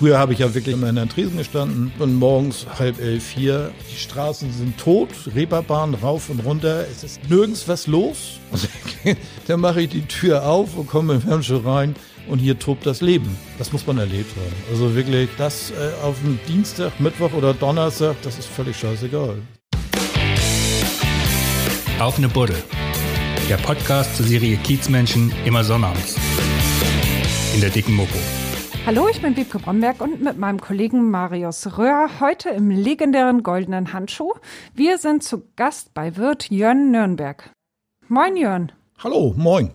Früher habe ich ja wirklich immer in der Tresen gestanden und morgens halb elf, vier. Die Straßen sind tot, Reeperbahn rauf und runter. Es ist nirgends was los. dann mache ich die Tür auf und komme im Fernsehen rein und hier tobt das Leben. Das muss man erlebt haben. Also wirklich, das äh, auf dem Dienstag, Mittwoch oder Donnerstag, das ist völlig scheißegal. Auf eine Buddel. Der Podcast zur Serie Kiezmenschen immer sonnabends. In der dicken Mopo. Hallo, ich bin Wiebke Bromberg und mit meinem Kollegen Marius Röhr heute im legendären Goldenen Handschuh. Wir sind zu Gast bei Wirt Jörn Nürnberg. Moin Jörn. Hallo, moin.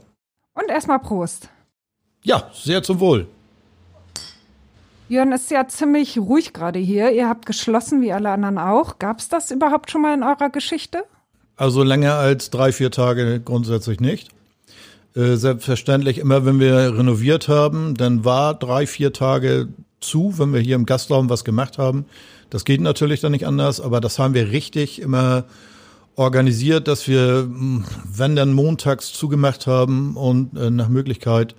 Und erstmal Prost. Ja, sehr zum Wohl. Jörn ist ja ziemlich ruhig gerade hier. Ihr habt geschlossen, wie alle anderen auch. Gab es das überhaupt schon mal in eurer Geschichte? Also länger als drei, vier Tage grundsätzlich nicht. Äh, selbstverständlich, immer wenn wir renoviert haben, dann war drei, vier Tage zu, wenn wir hier im Gastraum was gemacht haben. Das geht natürlich dann nicht anders, aber das haben wir richtig immer organisiert, dass wir, hm, wenn dann montags zugemacht haben und äh, nach Möglichkeit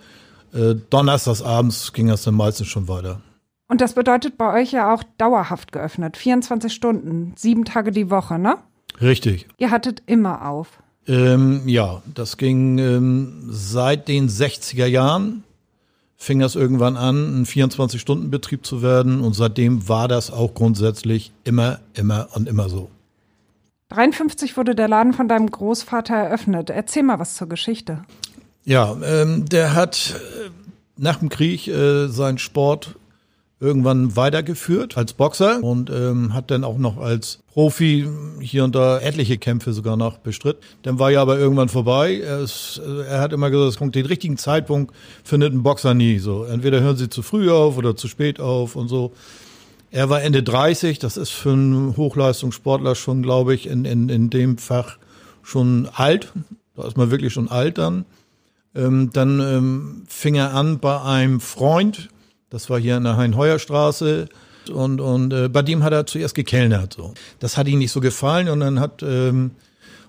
äh, donnerstags abends ging das dann meistens schon weiter. Und das bedeutet bei euch ja auch dauerhaft geöffnet, 24 Stunden, sieben Tage die Woche, ne? Richtig. Ihr hattet immer auf. Ähm, ja, das ging ähm, seit den 60er Jahren, fing das irgendwann an, ein 24-Stunden-Betrieb zu werden und seitdem war das auch grundsätzlich immer, immer und immer so. 53 wurde der Laden von deinem Großvater eröffnet. Erzähl mal was zur Geschichte. Ja, ähm, der hat äh, nach dem Krieg äh, seinen Sport irgendwann weitergeführt als Boxer und ähm, hat dann auch noch als Profi hier und da etliche Kämpfe sogar noch bestritt. Dann war ja aber irgendwann vorbei. Er, ist, äh, er hat immer gesagt, den richtigen Zeitpunkt findet ein Boxer nie. So entweder hören sie zu früh auf oder zu spät auf und so. Er war Ende 30, das ist für einen Hochleistungssportler schon, glaube ich, in, in, in dem Fach schon alt. Da ist man wirklich schon alt dann. Ähm, dann ähm, fing er an bei einem Freund, das war hier in der Hein-Heuer-Straße. Und, und äh, bei dem hat er zuerst gekellnert. So. Das hat ihm nicht so gefallen und dann hat ähm,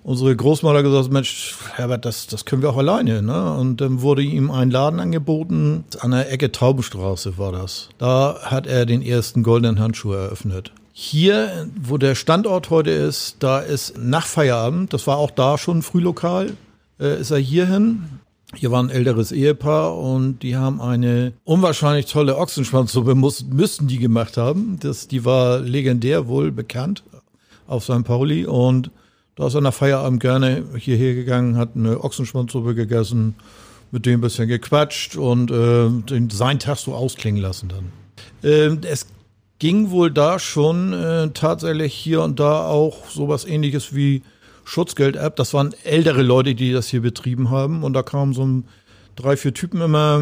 unsere Großmutter gesagt, Mensch, Herbert, das, das können wir auch alleine. Ne? Und dann wurde ihm ein Laden angeboten, an der Ecke Taubenstraße war das. Da hat er den ersten goldenen Handschuh eröffnet. Hier, wo der Standort heute ist, da ist nach Feierabend, das war auch da schon Frühlokal, äh, ist er hierhin hier war ein älteres Ehepaar und die haben eine unwahrscheinlich tolle Ochsenschwanzsuppe, muss, müssten die gemacht haben. Das, die war legendär wohl bekannt auf St. Pauli und da ist er nach Feierabend gerne hierher gegangen, hat eine Ochsenschwanzsuppe gegessen, mit dem ein bisschen gequatscht und äh, den, seinen Tag so ausklingen lassen dann. Äh, es ging wohl da schon äh, tatsächlich hier und da auch sowas ähnliches wie Schutzgeld-App. Das waren ältere Leute, die das hier betrieben haben. Und da kamen so ein, drei, vier Typen immer,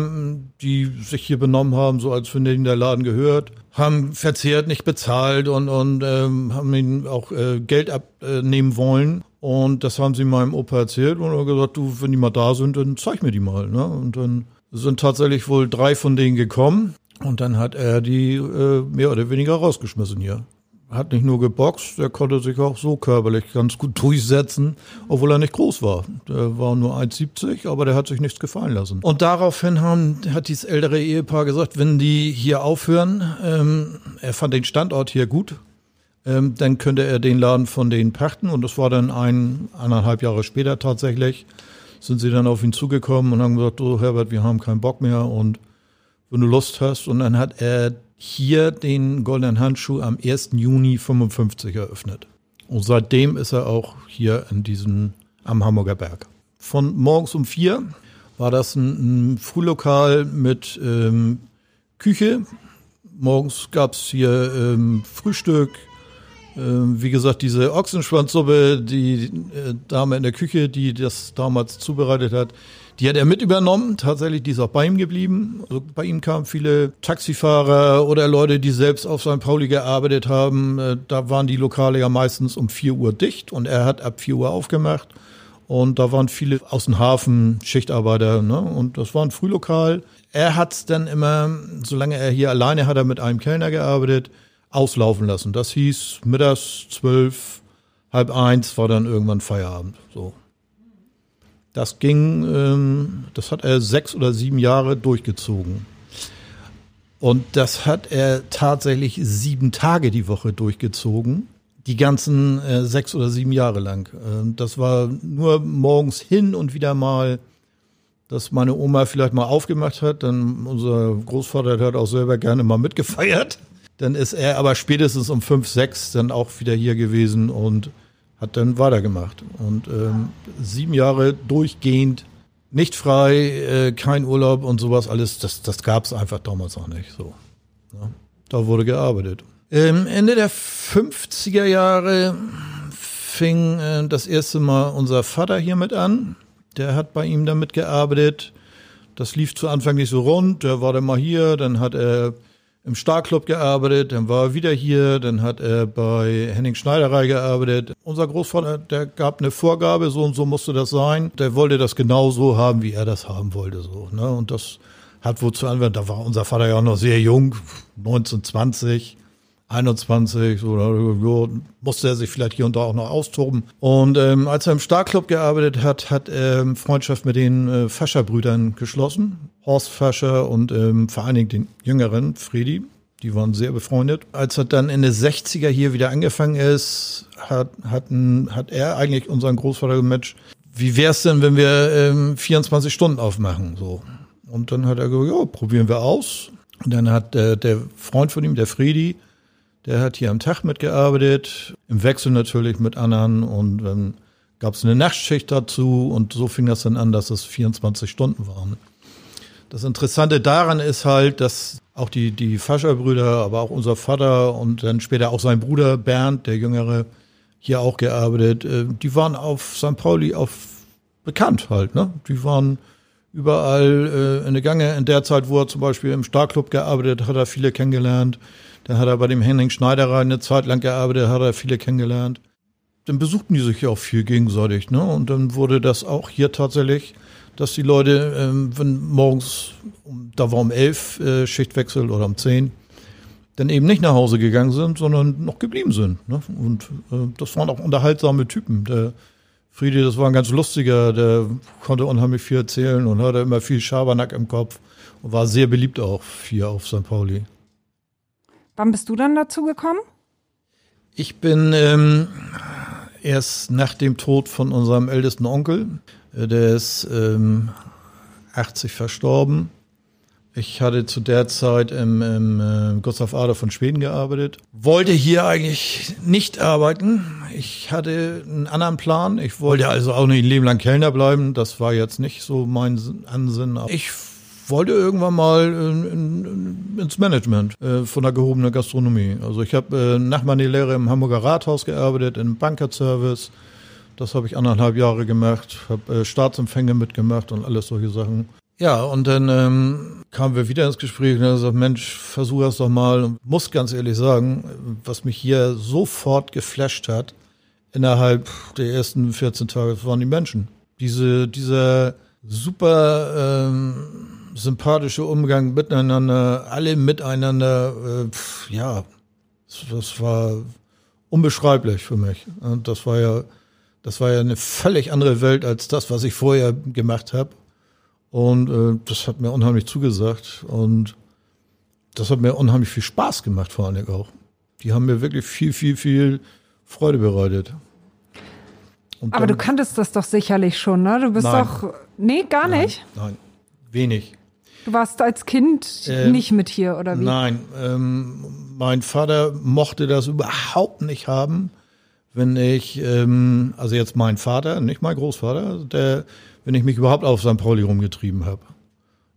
die sich hier benommen haben, so als wenn denen der Laden gehört, haben verzehrt, nicht bezahlt und, und ähm, haben ihnen auch äh, Geld abnehmen wollen. Und das haben sie meinem Opa erzählt und er gesagt, du, wenn die mal da sind, dann zeig mir die mal. Ne? Und dann sind tatsächlich wohl drei von denen gekommen. Und dann hat er die äh, mehr oder weniger rausgeschmissen hier hat nicht nur geboxt, der konnte sich auch so körperlich ganz gut durchsetzen, obwohl er nicht groß war. Der war nur 1,70, aber der hat sich nichts gefallen lassen. Und daraufhin haben, hat dieses ältere Ehepaar gesagt, wenn die hier aufhören, ähm, er fand den Standort hier gut, ähm, dann könnte er den Laden von denen pachten. Und das war dann ein, eineinhalb Jahre später tatsächlich, sind sie dann auf ihn zugekommen und haben gesagt, du Herbert, wir haben keinen Bock mehr und wenn du Lust hast. Und dann hat er hier den Goldenen Handschuh am 1. Juni 55 eröffnet. Und seitdem ist er auch hier in diesem, am Hamburger Berg. Von morgens um vier war das ein, ein Frühlokal mit ähm, Küche. Morgens gab's hier ähm, Frühstück. Ähm, wie gesagt, diese Ochsenschwanzsuppe, die äh, Dame in der Küche, die das damals zubereitet hat, die hat er mit übernommen, tatsächlich, die ist auch bei ihm geblieben. Also bei ihm kamen viele Taxifahrer oder Leute, die selbst auf St. Pauli gearbeitet haben. Äh, da waren die Lokale ja meistens um vier Uhr dicht und er hat ab vier Uhr aufgemacht. Und da waren viele aus dem Hafen, Schichtarbeiter, ne? Und das war ein Frühlokal. Er hat's dann immer, solange er hier alleine hat er mit einem Kellner gearbeitet, auslaufen lassen. Das hieß mittags zwölf, halb eins war dann irgendwann Feierabend. So. Das ging, ähm, das hat er sechs oder sieben Jahre durchgezogen. Und das hat er tatsächlich sieben Tage die Woche durchgezogen. Die ganzen äh, sechs oder sieben Jahre lang. Äh, das war nur morgens hin und wieder mal, dass meine Oma vielleicht mal aufgemacht hat. Dann unser Großvater hat auch selber gerne mal mitgefeiert. Dann ist er aber spätestens um fünf, sechs dann auch wieder hier gewesen und hat dann weitergemacht. Und ähm, sieben Jahre durchgehend, nicht frei, äh, kein Urlaub und sowas alles, das, das gab es einfach damals auch nicht so. Ja, da wurde gearbeitet. Ähm, Ende der 50er Jahre fing äh, das erste Mal unser Vater hier mit an. Der hat bei ihm damit gearbeitet. Das lief zu Anfang nicht so rund. Der war dann mal hier, dann hat er im Starclub gearbeitet, dann war er wieder hier, dann hat er bei Henning Schneiderei gearbeitet. Unser Großvater, der gab eine Vorgabe, so und so musste das sein. Der wollte das genau so haben, wie er das haben wollte, so, ne? Und das hat wohl zu. Da war unser Vater ja auch noch sehr jung, 1920. 21, so, ja, musste er sich vielleicht hier und da auch noch austoben. Und ähm, als er im Starclub gearbeitet hat, hat er ähm, Freundschaft mit den äh, Fascher-Brüdern geschlossen. Horst Fascher und ähm, vor allen Dingen den jüngeren, Fredi. Die waren sehr befreundet. Als er dann in den 60er hier wieder angefangen ist, hat, hat, hat er eigentlich unseren Großvater gematcht, wie wär's denn, wenn wir ähm, 24 Stunden aufmachen? So. Und dann hat er gesagt, ja, probieren wir aus. Und dann hat äh, der Freund von ihm, der Fredi, der hat hier am Tag mitgearbeitet, im Wechsel natürlich mit anderen und dann gab es eine Nachtschicht dazu und so fing das dann an, dass es 24 Stunden waren. Das Interessante daran ist halt, dass auch die, die Fascherbrüder, aber auch unser Vater und dann später auch sein Bruder Bernd, der Jüngere, hier auch gearbeitet, äh, die waren auf St. Pauli auf bekannt halt, ne? Die waren überall äh, in der Gange. In der Zeit, wo er zum Beispiel im Starclub gearbeitet hat, er viele kennengelernt. Dann hat er bei dem Henning Schneiderer eine Zeit lang gearbeitet, hat er viele kennengelernt. Dann besuchten die sich ja auch viel gegenseitig, ne? Und dann wurde das auch hier tatsächlich, dass die Leute, ähm, wenn morgens, da war um elf äh, Schichtwechsel oder um zehn, dann eben nicht nach Hause gegangen sind, sondern noch geblieben sind. Ne? Und äh, das waren auch unterhaltsame Typen. Der Friede, das war ein ganz lustiger, der konnte unheimlich viel erzählen und hatte immer viel Schabernack im Kopf und war sehr beliebt auch hier auf St. Pauli. Wann bist du dann dazu gekommen? Ich bin ähm, erst nach dem Tod von unserem ältesten Onkel, äh, der ist ähm, 80 verstorben. Ich hatte zu der Zeit im, im äh, Gustav Ader von Schweden gearbeitet. Wollte hier eigentlich nicht arbeiten. Ich hatte einen anderen Plan. Ich wollte also auch nicht ein Leben lang Kellner bleiben. Das war jetzt nicht so mein Ansinn. Ich wollte irgendwann mal in, in, ins Management äh, von der gehobenen Gastronomie. Also ich habe äh, nach meiner Lehre im Hamburger Rathaus gearbeitet, im Bankerservice. Das habe ich anderthalb Jahre gemacht, habe äh, Staatsempfänge mitgemacht und alles solche Sachen. Ja, und dann ähm, kamen wir wieder ins Gespräch und er sagt, Mensch, versuch das doch mal. Und muss ganz ehrlich sagen, was mich hier sofort geflasht hat, innerhalb der ersten 14 Tage, waren die Menschen. Diese, dieser super ähm, sympathische Umgang miteinander, alle miteinander, äh, pf, ja, das war unbeschreiblich für mich. Und das war ja, das war ja eine völlig andere Welt als das, was ich vorher gemacht habe. Und äh, das hat mir unheimlich zugesagt und das hat mir unheimlich viel Spaß gemacht, vor allem auch. Die haben mir wirklich viel, viel, viel Freude bereitet. Und Aber du kanntest das doch sicherlich schon, ne? Du bist nein. doch. Nee, gar nein, nicht? Nein, wenig. Du warst als Kind ähm, nicht mit hier, oder wie? Nein, ähm, mein Vater mochte das überhaupt nicht haben, wenn ich, ähm, also jetzt mein Vater, nicht mein Großvater, der, wenn ich mich überhaupt auf St. Pauli rumgetrieben habe.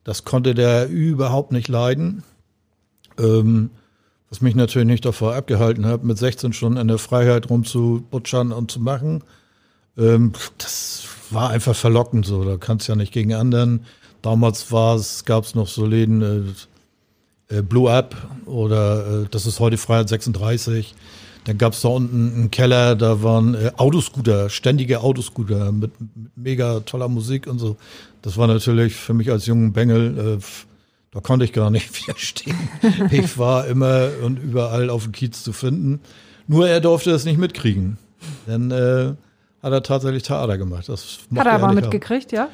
Das konnte der überhaupt nicht leiden. Ähm, was mich natürlich nicht davor abgehalten hat, mit 16 Stunden in der Freiheit rumzubutschern und zu machen. Ähm, das war einfach verlockend so. Da kannst du ja nicht gegen anderen. Damals war es, gab es noch so Läden, äh, äh, Blue Up oder äh, das ist heute Freiheit 36. Dann gab es da unten einen Keller, da waren äh, Autoscooter, ständige Autoscooter mit, mit, mega toller Musik und so. Das war natürlich für mich als jungen Bengel, äh, da konnte ich gar nicht widerstehen. ich war immer und überall auf dem Kiez zu finden. Nur er durfte das nicht mitkriegen. Denn äh, hat er tatsächlich Theater gemacht. Das hat er aber mitgekriegt, ja?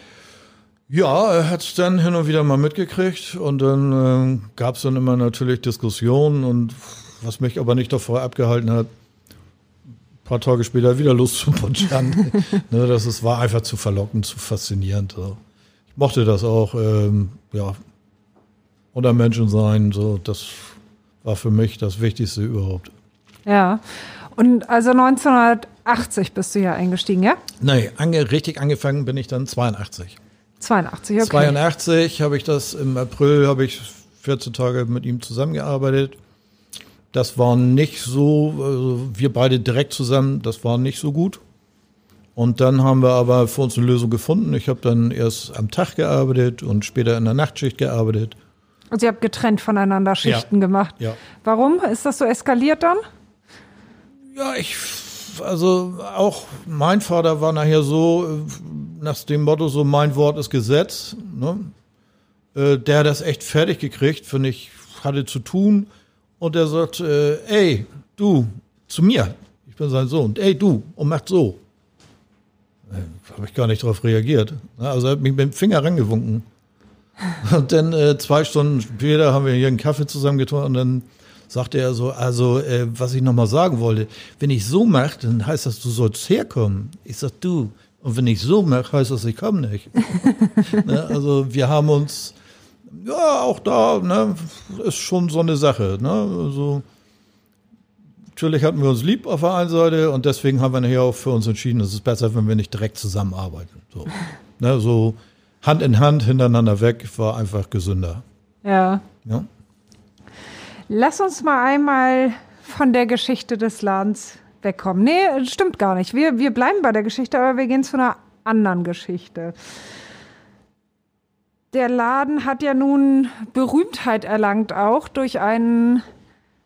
Ja, er hat es dann hin und wieder mal mitgekriegt und dann ähm, gab es dann immer natürlich Diskussionen und was mich aber nicht davor abgehalten hat, ein paar Tage später wieder loszuputschern. ne, das ist, war einfach zu verlockend, zu faszinierend. So. Ich mochte das auch, ähm, ja, unter Menschen sein, so, das war für mich das Wichtigste überhaupt. Ja, und also 1980 bist du ja eingestiegen, ja? Nee, ange richtig angefangen bin ich dann 82. 82, okay. 82 habe ich das, im April habe ich 14 Tage mit ihm zusammengearbeitet. Das war nicht so, also wir beide direkt zusammen, das war nicht so gut. Und dann haben wir aber für uns eine Lösung gefunden. Ich habe dann erst am Tag gearbeitet und später in der Nachtschicht gearbeitet. Also ihr habt getrennt voneinander Schichten Ja. gemacht. Ja. Warum? Ist das so eskaliert dann? Ja, ich, also auch mein Vater war nachher so, nach dem Motto, so mein Wort ist Gesetz. Ne? Äh, Der hat das echt fertig gekriegt, finde ich, hatte zu tun. Und er sagt, äh, ey, du, zu mir, ich bin sein Sohn, ey, du, und macht so. Äh, Habe ich gar nicht darauf reagiert. Also er hat mich mit dem Finger rangewunken. Und dann äh, zwei Stunden später haben wir hier einen Kaffee zusammen getrunken und dann sagte er so, also äh, was ich nochmal sagen wollte, wenn ich so mache, dann heißt das, du sollst herkommen. Ich sag, du, und wenn ich so mache, heißt das, ich komme nicht. ne? Also wir haben uns, ja, auch da, ne, ist schon so eine Sache. Ne? Also natürlich hatten wir uns lieb auf der einen Seite und deswegen haben wir nachher auch für uns entschieden, es ist besser, wenn wir nicht direkt zusammenarbeiten. So, ne? so Hand in Hand, hintereinander weg, war einfach gesünder. Ja. Ja. Lass uns mal einmal von der Geschichte des Ladens wegkommen. Nee, stimmt gar nicht. Wir, wir bleiben bei der Geschichte, aber wir gehen zu einer anderen Geschichte. Der Laden hat ja nun Berühmtheit erlangt, auch durch einen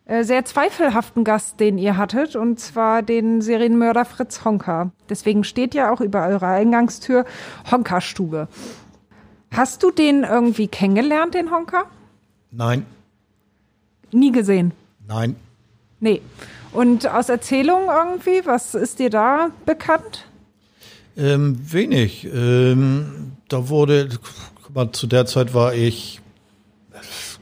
äh, sehr zweifelhaften Gast, den ihr hattet, und zwar den Serienmörder Fritz Honka. Deswegen steht ja auch über eurer Eingangstür Honka-Stube. Hast du den irgendwie kennengelernt, den Honka? Nein, Nie gesehen. nein. Nee. Und aus Erzählungen irgendwie, was ist dir da bekannt? Ähm, wenig. Ähm, da wurde, guck mal, zu der Zeit war ich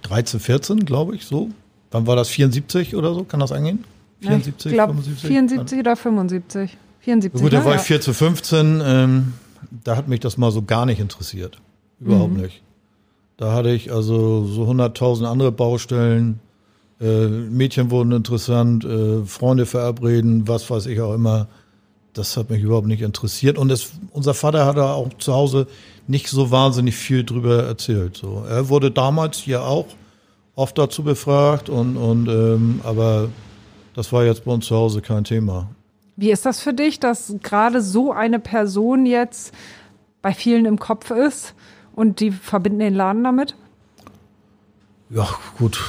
13, 14, glaube ich, so. Wann war das? 74 oder so? Kann das angehen? 74, ich glaub, 75? 74 oder 75. 74. Gut, da ne? war Ja. ich 14, 15. Ähm, da hat mich das mal so gar nicht interessiert. Überhaupt Mhm. nicht. Da hatte ich also so 100.000 andere Baustellen. Äh, Mädchen wurden interessant, äh, Freunde verabreden, was weiß ich auch immer. Das hat mich überhaupt nicht interessiert. Und es, unser Vater hat da auch zu Hause nicht so wahnsinnig viel drüber erzählt. So. Er wurde damals hier auch oft dazu befragt, und, und, ähm, aber das war jetzt bei uns zu Hause kein Thema. Wie ist das für dich, dass gerade so eine Person jetzt bei vielen im Kopf ist und die verbinden den Laden damit? Ja, gut.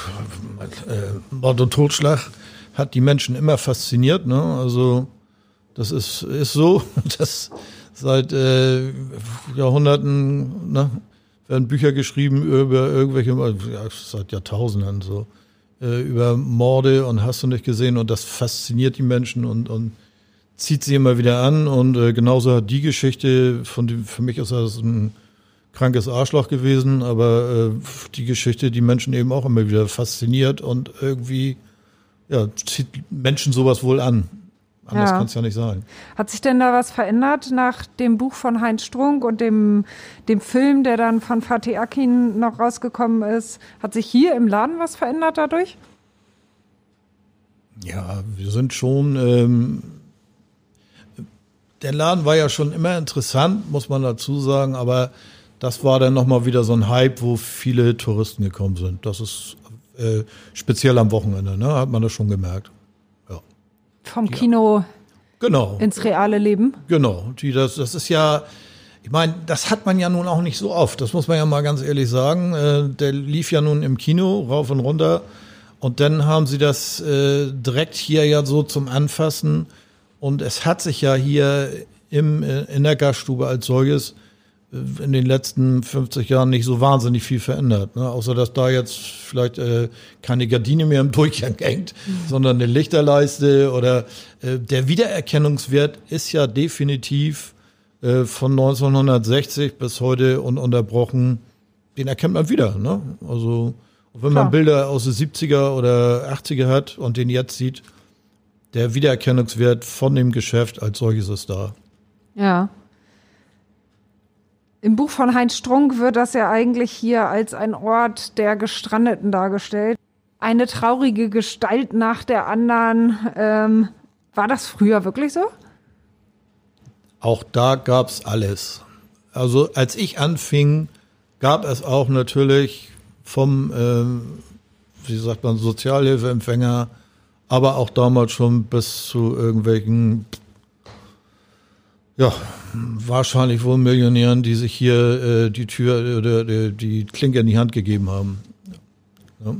Äh, Mord und Totschlag hat die Menschen immer fasziniert. Ne? Also das ist, ist so, dass seit äh, Jahrhunderten ne, werden Bücher geschrieben über irgendwelche, ja, seit Jahrtausenden so, äh, über Morde und hast du nicht gesehen und das fasziniert die Menschen und, und zieht sie immer wieder an und äh, genauso hat die Geschichte, von dem, für mich ist das ein krankes Arschloch gewesen, aber äh, die Geschichte, die Menschen eben auch immer wieder fasziniert und irgendwie ja, zieht Menschen sowas wohl an. Anders Ja. kann es ja nicht sein. Hat sich denn da was verändert nach dem Buch von Heinz Strunk und dem, dem Film, der dann von Fatih Akin noch rausgekommen ist? Hat sich hier im Laden was verändert dadurch? Ja, wir sind schon. Ähm, der Laden war ja schon immer interessant, muss man dazu sagen, aber das war dann nochmal wieder so ein Hype, wo viele Touristen gekommen sind. Das ist äh, speziell am Wochenende, ne? Hat man das schon gemerkt. Ja. Vom Kino Genau. ins reale Leben? Genau, die, das, das ist ja, ich meine, das hat man ja nun auch nicht so oft, das muss man ja mal ganz ehrlich sagen. Äh, der lief ja nun im Kino rauf und runter und dann haben sie das äh, direkt hier ja so zum Anfassen und es hat sich ja hier im, äh, in der Gaststube als solches in den letzten 50 Jahren nicht so wahnsinnig viel verändert. Ne? Außer dass da jetzt vielleicht äh, keine Gardine mehr im Durchgang hängt, sondern eine Lichterleiste oder äh, der Wiedererkennungswert ist ja definitiv äh, von 1960 bis heute ununterbrochen, den erkennt man wieder. Ne? Also wenn Klar. man Bilder aus den 70er oder 80er hat und den jetzt sieht, der Wiedererkennungswert von dem Geschäft als solches ist da. Ja. Im Buch von Heinz Strunk wird das ja eigentlich hier als ein Ort der Gestrandeten dargestellt. Eine traurige Gestalt nach der anderen. Ähm, war das früher wirklich so? Auch da gab es alles. Also als ich anfing, gab es auch natürlich vom, äh, wie sagt man, Sozialhilfeempfänger, aber auch damals schon bis zu irgendwelchen, ja, wahrscheinlich wohl Millionären, die sich hier äh, die Tür oder die, die Klinke in die Hand gegeben haben. Ja.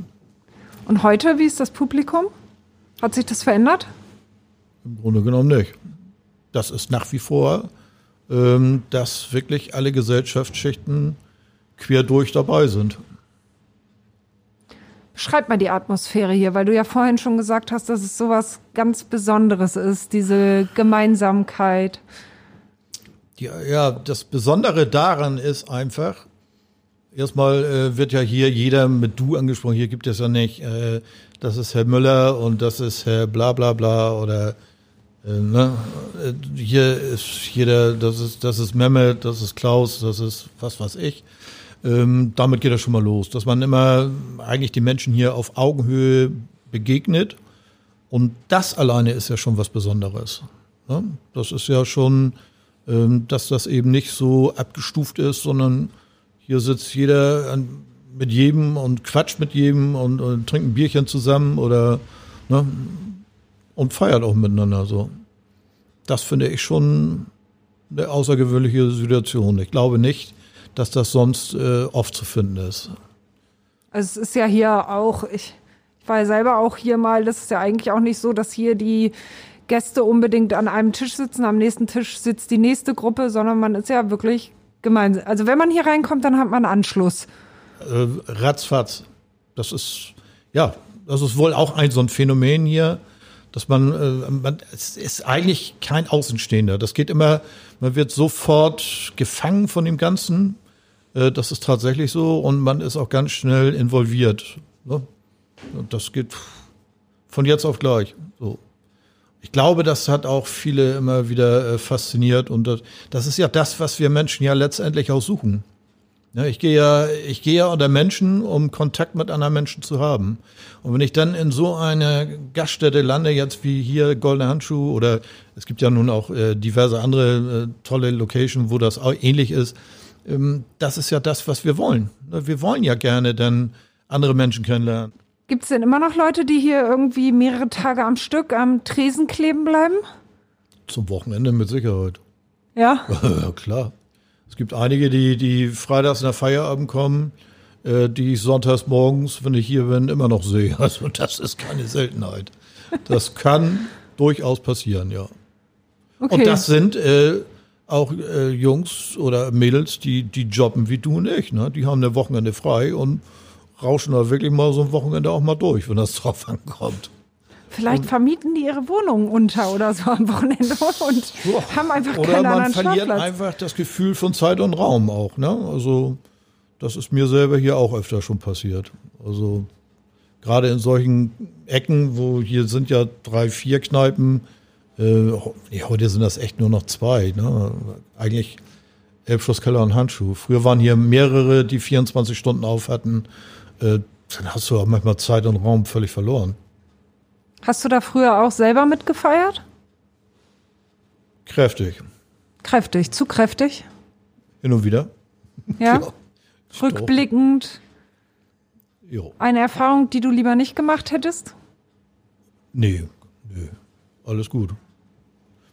Und heute, wie ist das Publikum? Hat sich das verändert? Im Grunde genommen nicht. Das ist nach wie vor, ähm, dass wirklich alle Gesellschaftsschichten quer durch dabei sind. Schreib mal die Atmosphäre hier, weil du ja vorhin schon gesagt hast, dass es sowas ganz Besonderes ist, diese Gemeinsamkeit. Die, ja, das Besondere daran ist einfach, erstmal äh, wird ja hier jeder mit du angesprochen. Hier gibt es ja nicht, äh, das ist Herr Müller und das ist Herr bla bla bla oder äh, ne? Äh, hier ist jeder, das ist, das ist Mehmet, das ist Klaus, das ist was weiß ich. Ähm, damit geht das schon mal los, dass man immer eigentlich die Menschen hier auf Augenhöhe begegnet. Und das alleine ist ja schon was Besonderes. Ne? Das ist ja schon, dass das eben nicht so abgestuft ist, sondern hier sitzt jeder mit jedem und quatscht mit jedem und, und trinkt ein Bierchen zusammen oder ne? und feiert auch miteinander so. Das finde ich schon eine außergewöhnliche Situation. Ich glaube nicht, dass das sonst äh, oft zu finden ist. Also es ist ja hier auch, ich, ich war ja selber auch hier mal, das ist ja eigentlich auch nicht so, dass hier die Gäste unbedingt an einem Tisch sitzen, am nächsten Tisch sitzt die nächste Gruppe, sondern man ist ja wirklich gemeinsam. Also wenn man hier reinkommt, dann hat man Anschluss. Äh, ratzfatz. Das ist, ja, das ist wohl auch ein so ein Phänomen hier, dass man, äh, man, es ist eigentlich kein Außenstehender. Das geht immer, man wird sofort gefangen von dem Ganzen. Äh, das ist tatsächlich so und man ist auch ganz schnell involviert. Ne? Und das geht von jetzt auf gleich. Ich glaube, das hat auch viele immer wieder äh, fasziniert und das, das ist ja das, was wir Menschen ja letztendlich auch suchen. Ja, ich gehe ja, ich gehe ja unter Menschen, um Kontakt mit anderen Menschen zu haben. Und wenn ich dann in so eine Gaststätte lande, jetzt wie hier Goldene Handschuh oder es gibt ja nun auch äh, diverse andere äh, tolle Locations, wo das auch ähnlich ist, ähm, das ist ja das, was wir wollen. Ne, wir wollen ja gerne dann andere Menschen kennenlernen. Gibt es denn immer noch Leute, die hier irgendwie mehrere Tage am Stück am Tresen kleben bleiben? Zum Wochenende mit Sicherheit. Ja? ja, klar. Es gibt einige, die, die freitags nach Feierabend kommen, äh, die ich sonntags morgens, wenn ich hier bin, immer noch sehe. Also das ist keine Seltenheit. Das kann durchaus passieren, ja. Okay. Und das sind äh, auch äh, Jungs oder Mädels, die, die jobben wie du und ich. Ne? Die haben eine Wochenende frei und rauschen da wirklich mal so ein Wochenende auch mal durch, wenn das drauf ankommt. Vielleicht vermieten die ihre Wohnungen unter oder so am Wochenende und Boah. haben einfach keinen anderen Oder man verliert einfach das Gefühl von Zeit und Raum auch. Ne? Also das ist mir selber hier auch öfter schon passiert. Also gerade in solchen Ecken, wo hier sind ja drei, vier Kneipen. Äh, ja, heute sind das echt nur noch zwei. Ne? Eigentlich Elbschlosskeller und Handschuh. Früher waren hier mehrere, die 24 Stunden auf hatten. Äh, dann hast du auch manchmal Zeit und Raum völlig verloren. Hast du da früher auch selber mitgefeiert? Kräftig. Kräftig, zu kräftig? Hin und wieder. Ja. ja Rückblickend. Jo. Eine Erfahrung, die du lieber nicht gemacht hättest? Nee, nee. Alles gut.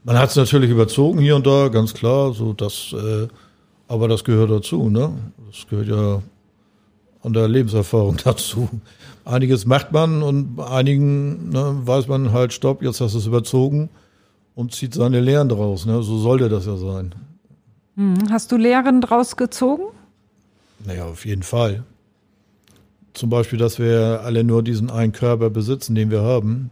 Man hat es natürlich überzogen hier und da, ganz klar. So das, äh, aber das gehört dazu, ne? Das gehört ja an der Lebenserfahrung dazu einiges macht man und bei einigen ne, weiß man halt, stopp, jetzt hast du es überzogen und zieht seine Lehren draus. Ne? So sollte das ja sein. Hm, hast du Lehren draus gezogen? Naja, auf jeden Fall. Zum Beispiel, dass wir alle nur diesen einen Körper besitzen, den wir haben.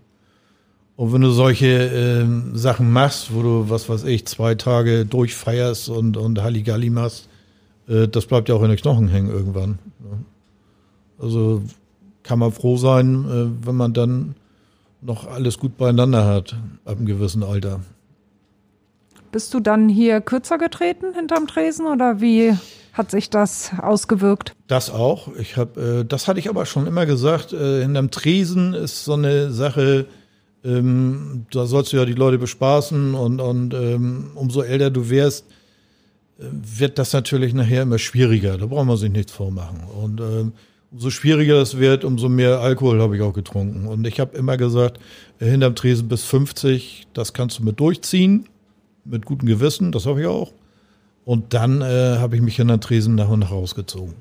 Und wenn du solche äh, Sachen machst, wo du, was weiß ich, zwei Tage durchfeierst und, und Halligalli machst, äh, das bleibt ja auch in den Knochen hängen irgendwann. Ne? Also kann man froh sein, äh, wenn man dann noch alles gut beieinander hat, ab einem gewissen Alter. Bist du dann hier kürzer getreten hinterm Tresen oder wie hat sich das ausgewirkt? Das auch. Ich habe, äh, das hatte ich aber schon immer gesagt. Äh, hinterm Tresen ist so eine Sache. Ähm, da sollst du ja die Leute bespaßen und, und ähm, umso älter du wirst, äh, wird das natürlich nachher immer schwieriger. Da braucht man sich nichts vormachen. Und ähm, umso schwieriger es wird, umso mehr Alkohol habe ich auch getrunken. Und ich habe immer gesagt, äh, hinterm Tresen bis 50, das kannst du mit durchziehen mit gutem Gewissen, das habe ich auch. Und dann äh, habe ich mich in der Tresen nach und nach rausgezogen.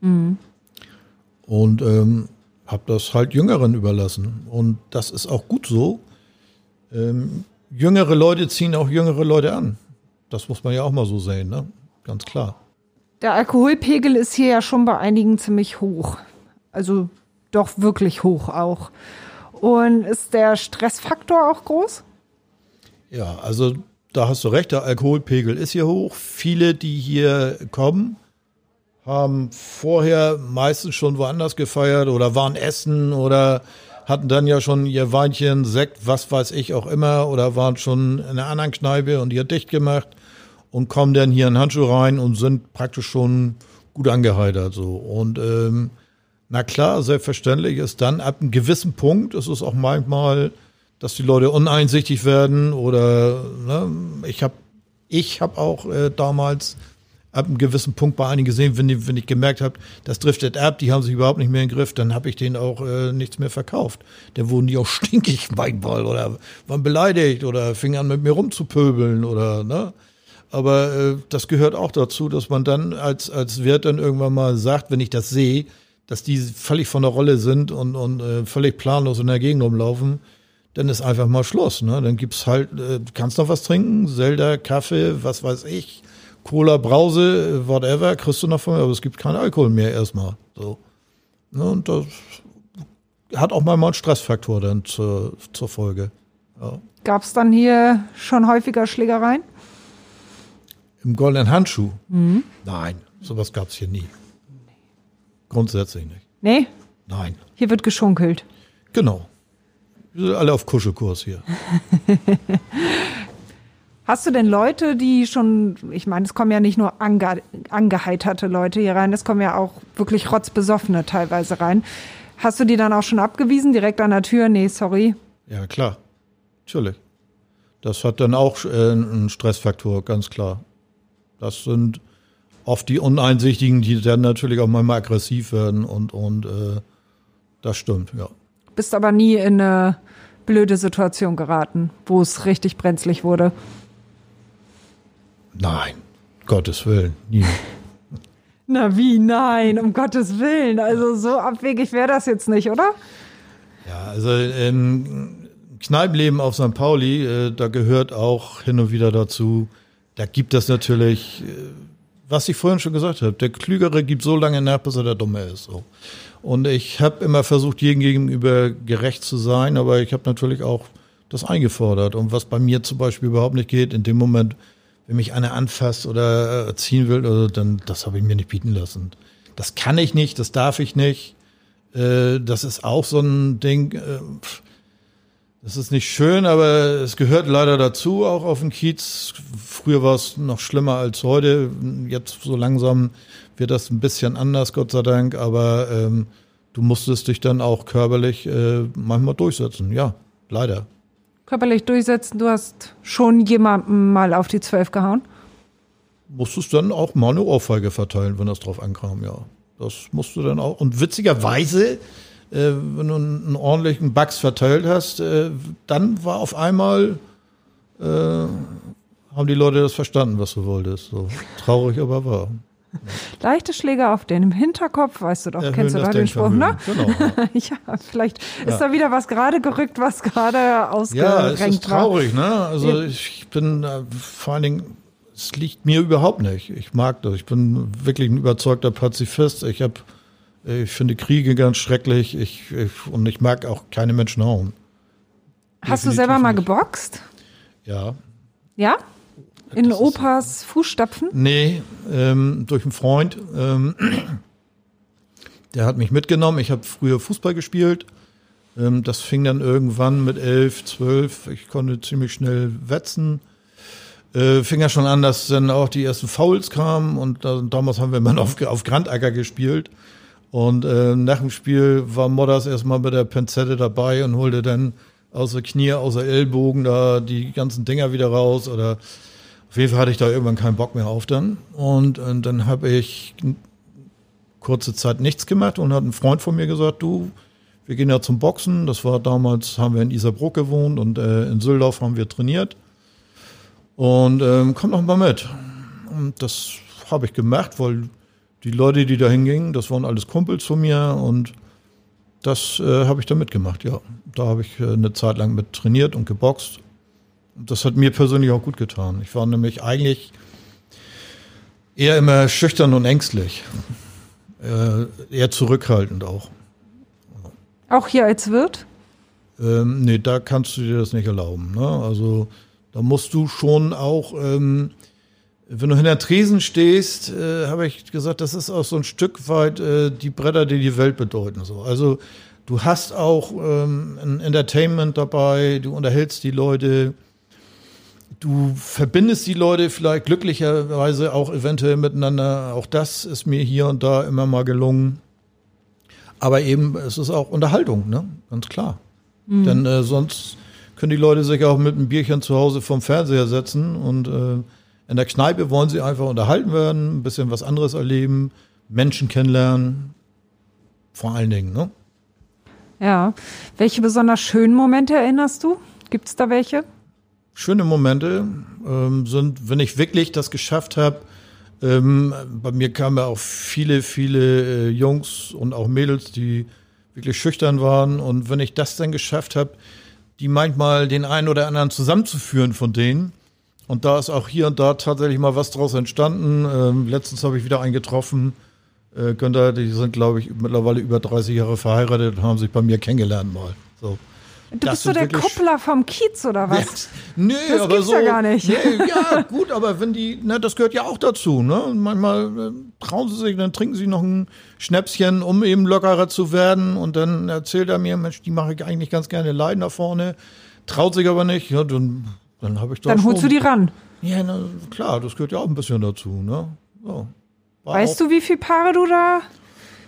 Mhm. Und ähm, habe das halt Jüngeren überlassen. Und das ist auch gut so. Ähm, jüngere Leute ziehen auch jüngere Leute an. Das muss man ja auch mal so sehen, ne? Ganz klar. Der Alkoholpegel ist hier ja schon bei einigen ziemlich hoch. Also doch wirklich hoch auch. Und ist der Stressfaktor auch groß? Ja, also da hast du recht, der Alkoholpegel ist hier hoch. Viele, die hier kommen, haben vorher meistens schon woanders gefeiert oder waren essen oder hatten dann ja schon ihr Weinchen, Sekt, was weiß ich auch immer oder waren schon in einer anderen Kneipe und ihr dicht gemacht und kommen dann hier in Handschuh rein und sind praktisch schon gut angeheitert so und ähm, na klar, selbstverständlich ist dann ab einem gewissen Punkt, ist es auch manchmal dass die Leute uneinsichtig werden oder ne, ich habe ich hab auch äh, damals ab einem gewissen Punkt bei einigen gesehen, wenn, die, wenn ich gemerkt habe, das driftet ab, die haben sich überhaupt nicht mehr im Griff, dann habe ich denen auch äh, nichts mehr verkauft. Dann wurden die auch stinkig manchmal oder waren beleidigt oder fingen an mit mir rumzupöbeln oder ne. Aber äh, das gehört auch dazu, dass man dann als, als Wirt dann irgendwann mal sagt, wenn ich das sehe, dass die völlig von der Rolle sind und, und äh, völlig planlos in der Gegend rumlaufen, dann ist einfach mal Schluss. Ne? Dann gibt's halt, äh, kannst noch was trinken, Zelda, Kaffee, was weiß ich, Cola, Brause, whatever, kriegst du noch von mir, aber es gibt keinen Alkohol mehr erstmal. So. Ne? Und das hat auch mal einen Stressfaktor dann zur, zur Folge. Ja. Gab es dann hier schon häufiger Schlägereien? Im goldenen Handschuh? Mhm. Nein, sowas gab es hier nie. Grundsätzlich nicht. Nee? Nein. Hier wird geschunkelt. Genau. Wir sind alle auf Kuschelkurs hier. Hast du denn Leute, die schon, ich meine, es kommen ja nicht nur ange, angeheiterte Leute hier rein, es kommen ja auch wirklich rotzbesoffene teilweise rein. Hast du die dann auch schon abgewiesen, direkt an der Tür? Nee, sorry. Ja, klar. Natürlich. Das hat dann auch äh, einen Stressfaktor, ganz klar. Das sind oft die Uneinsichtigen, die dann natürlich auch manchmal aggressiv werden und, und äh, das stimmt, ja bist aber nie in eine blöde Situation geraten, wo es richtig brenzlig wurde. Nein, Gottes Willen, nie. Na wie, nein, um Gottes Willen. Also so abwegig wäre das jetzt nicht, oder? Ja, also ähm, Kneipenleben auf St. Pauli, äh, da gehört auch hin und wieder dazu. Da gibt es natürlich, äh, was ich vorhin schon gesagt habe, der Klügere gibt so lange nach, bis er der Dumme ist. So. Und ich habe immer versucht, jedem gegenüber gerecht zu sein, aber ich habe natürlich auch das eingefordert. Und was bei mir zum Beispiel überhaupt nicht geht, in dem Moment, wenn mich einer anfasst oder ziehen will, also dann das habe ich mir nicht bieten lassen. Das kann ich nicht, das darf ich nicht. Äh, das ist auch so ein Ding. Äh, das ist nicht schön, aber es gehört leider dazu, auch auf dem Kiez. Früher war es noch schlimmer als heute. Jetzt so langsam wird das ein bisschen anders, Gott sei Dank, aber ähm, du musstest dich dann auch körperlich äh, manchmal durchsetzen. Ja, leider. Körperlich durchsetzen, du hast schon jemandem mal auf die Zwölf gehauen? Musstest dann auch mal eine Ohrfeige verteilen, wenn das drauf ankam, ja. Das musst du dann auch. Und witzigerweise, äh, wenn du einen ordentlichen Bugs verteilt hast, äh, dann war auf einmal, äh, haben die Leute das verstanden, was du wolltest. So traurig, aber wahr. Leichte Schläge auf den Hinterkopf, weißt du doch, Erhöhen kennst du doch den Spruch, ne? Genau. ja, vielleicht ja. ist da wieder was gerade gerückt, was gerade ausgerenkt war. Ja, es ist traurig, ne? Also ich bin äh, vor allen Dingen, es liegt mir überhaupt nicht. Ich mag das. Ich bin wirklich ein überzeugter Pazifist. Ich habe, ich finde Kriege ganz schrecklich. Ich, ich, und ich mag auch keine Menschen hauen. Hast du selber mal nicht. geboxt? Ja. Ja? In Das Opas Fußstapfen? Nee, ähm, durch einen Freund. Ähm, der hat mich mitgenommen. Ich habe früher Fußball gespielt. Ähm, das fing dann irgendwann mit elf, zwölf. Ich konnte ziemlich schnell wetzen. Äh, fing ja schon an, dass dann auch die ersten Fouls kamen. Und da, damals haben wir immer auf, auf Grandacker gespielt. Und äh, nach dem Spiel war Modders erstmal mit der Pinzette dabei und holte dann außer Knie, außer Ellbogen da die ganzen Dinger wieder raus. Oder auf jeden Fall hatte ich da irgendwann keinen Bock mehr auf dann. Und, und dann habe ich kurze Zeit nichts gemacht und hat ein Freund von mir gesagt, du, wir gehen ja zum Boxen. Das war damals, haben wir in Isarbruck gewohnt und äh, in Süldorf haben wir trainiert. Und ähm, komm noch mal mit. Und das habe ich gemacht, weil die Leute, die da hingingen, das waren alles Kumpels von mir und das äh, habe ich da mitgemacht, ja. Da habe ich äh, eine Zeit lang mit trainiert und geboxt. Und das hat mir persönlich auch gut getan. Ich war nämlich eigentlich eher immer schüchtern und ängstlich. Äh, eher zurückhaltend auch. Auch hier als Wirt? Ähm, nee, da kannst du dir das nicht erlauben. Ne? Also da musst du schon auch, ähm, wenn du hinter Tresen stehst, äh, habe ich gesagt, das ist auch so ein Stück weit äh, die Bretter, die die Welt bedeuten. So. Also du hast auch ähm, ein Entertainment dabei, du unterhältst die Leute, du verbindest die Leute vielleicht glücklicherweise auch eventuell miteinander. Auch das ist mir hier und da immer mal gelungen. Aber eben, es ist auch Unterhaltung, ne? Ganz klar. Denn äh, sonst können die Leute sich auch mit einem Bierchen zu Hause vom Fernseher setzen und äh, in der Kneipe wollen sie einfach unterhalten werden, ein bisschen was anderes erleben, Menschen kennenlernen. Vor allen Dingen, ne? Ja. Welche besonders schönen Momente erinnerst du? Gibt es da welche? Schöne Momente ähm, sind, wenn ich wirklich das geschafft habe. Ähm, bei mir kamen ja auch viele, viele äh, Jungs und auch Mädels, die wirklich schüchtern waren. Und wenn ich das dann geschafft habe, die manchmal den einen oder anderen zusammenzuführen von denen. Und da ist auch hier und da tatsächlich mal was draus entstanden. Ähm, letztens habe ich wieder einen getroffen. Äh, Günther, die sind, glaube ich, mittlerweile über 30 Jahre verheiratet und haben sich bei mir kennengelernt mal. So. Du Das bist so der Kuppler vom Kiez oder was? Nee, Das aber gibt's so. ja gar nicht. Nee, ja, gut, aber wenn die, ne, das gehört ja auch dazu, ne? Und manchmal äh, trauen sie sich, dann trinken sie noch ein Schnäpschen, um eben lockerer zu werden. Und dann erzählt er mir, Mensch, die mache ich eigentlich ganz gerne leiden da vorne. Traut sich aber nicht. Ja, dann, dann habe ich doch Dann holst du die ran. Ja, na, klar, das gehört ja auch ein bisschen dazu, ne? So. Weißt du, wie viele Paare du da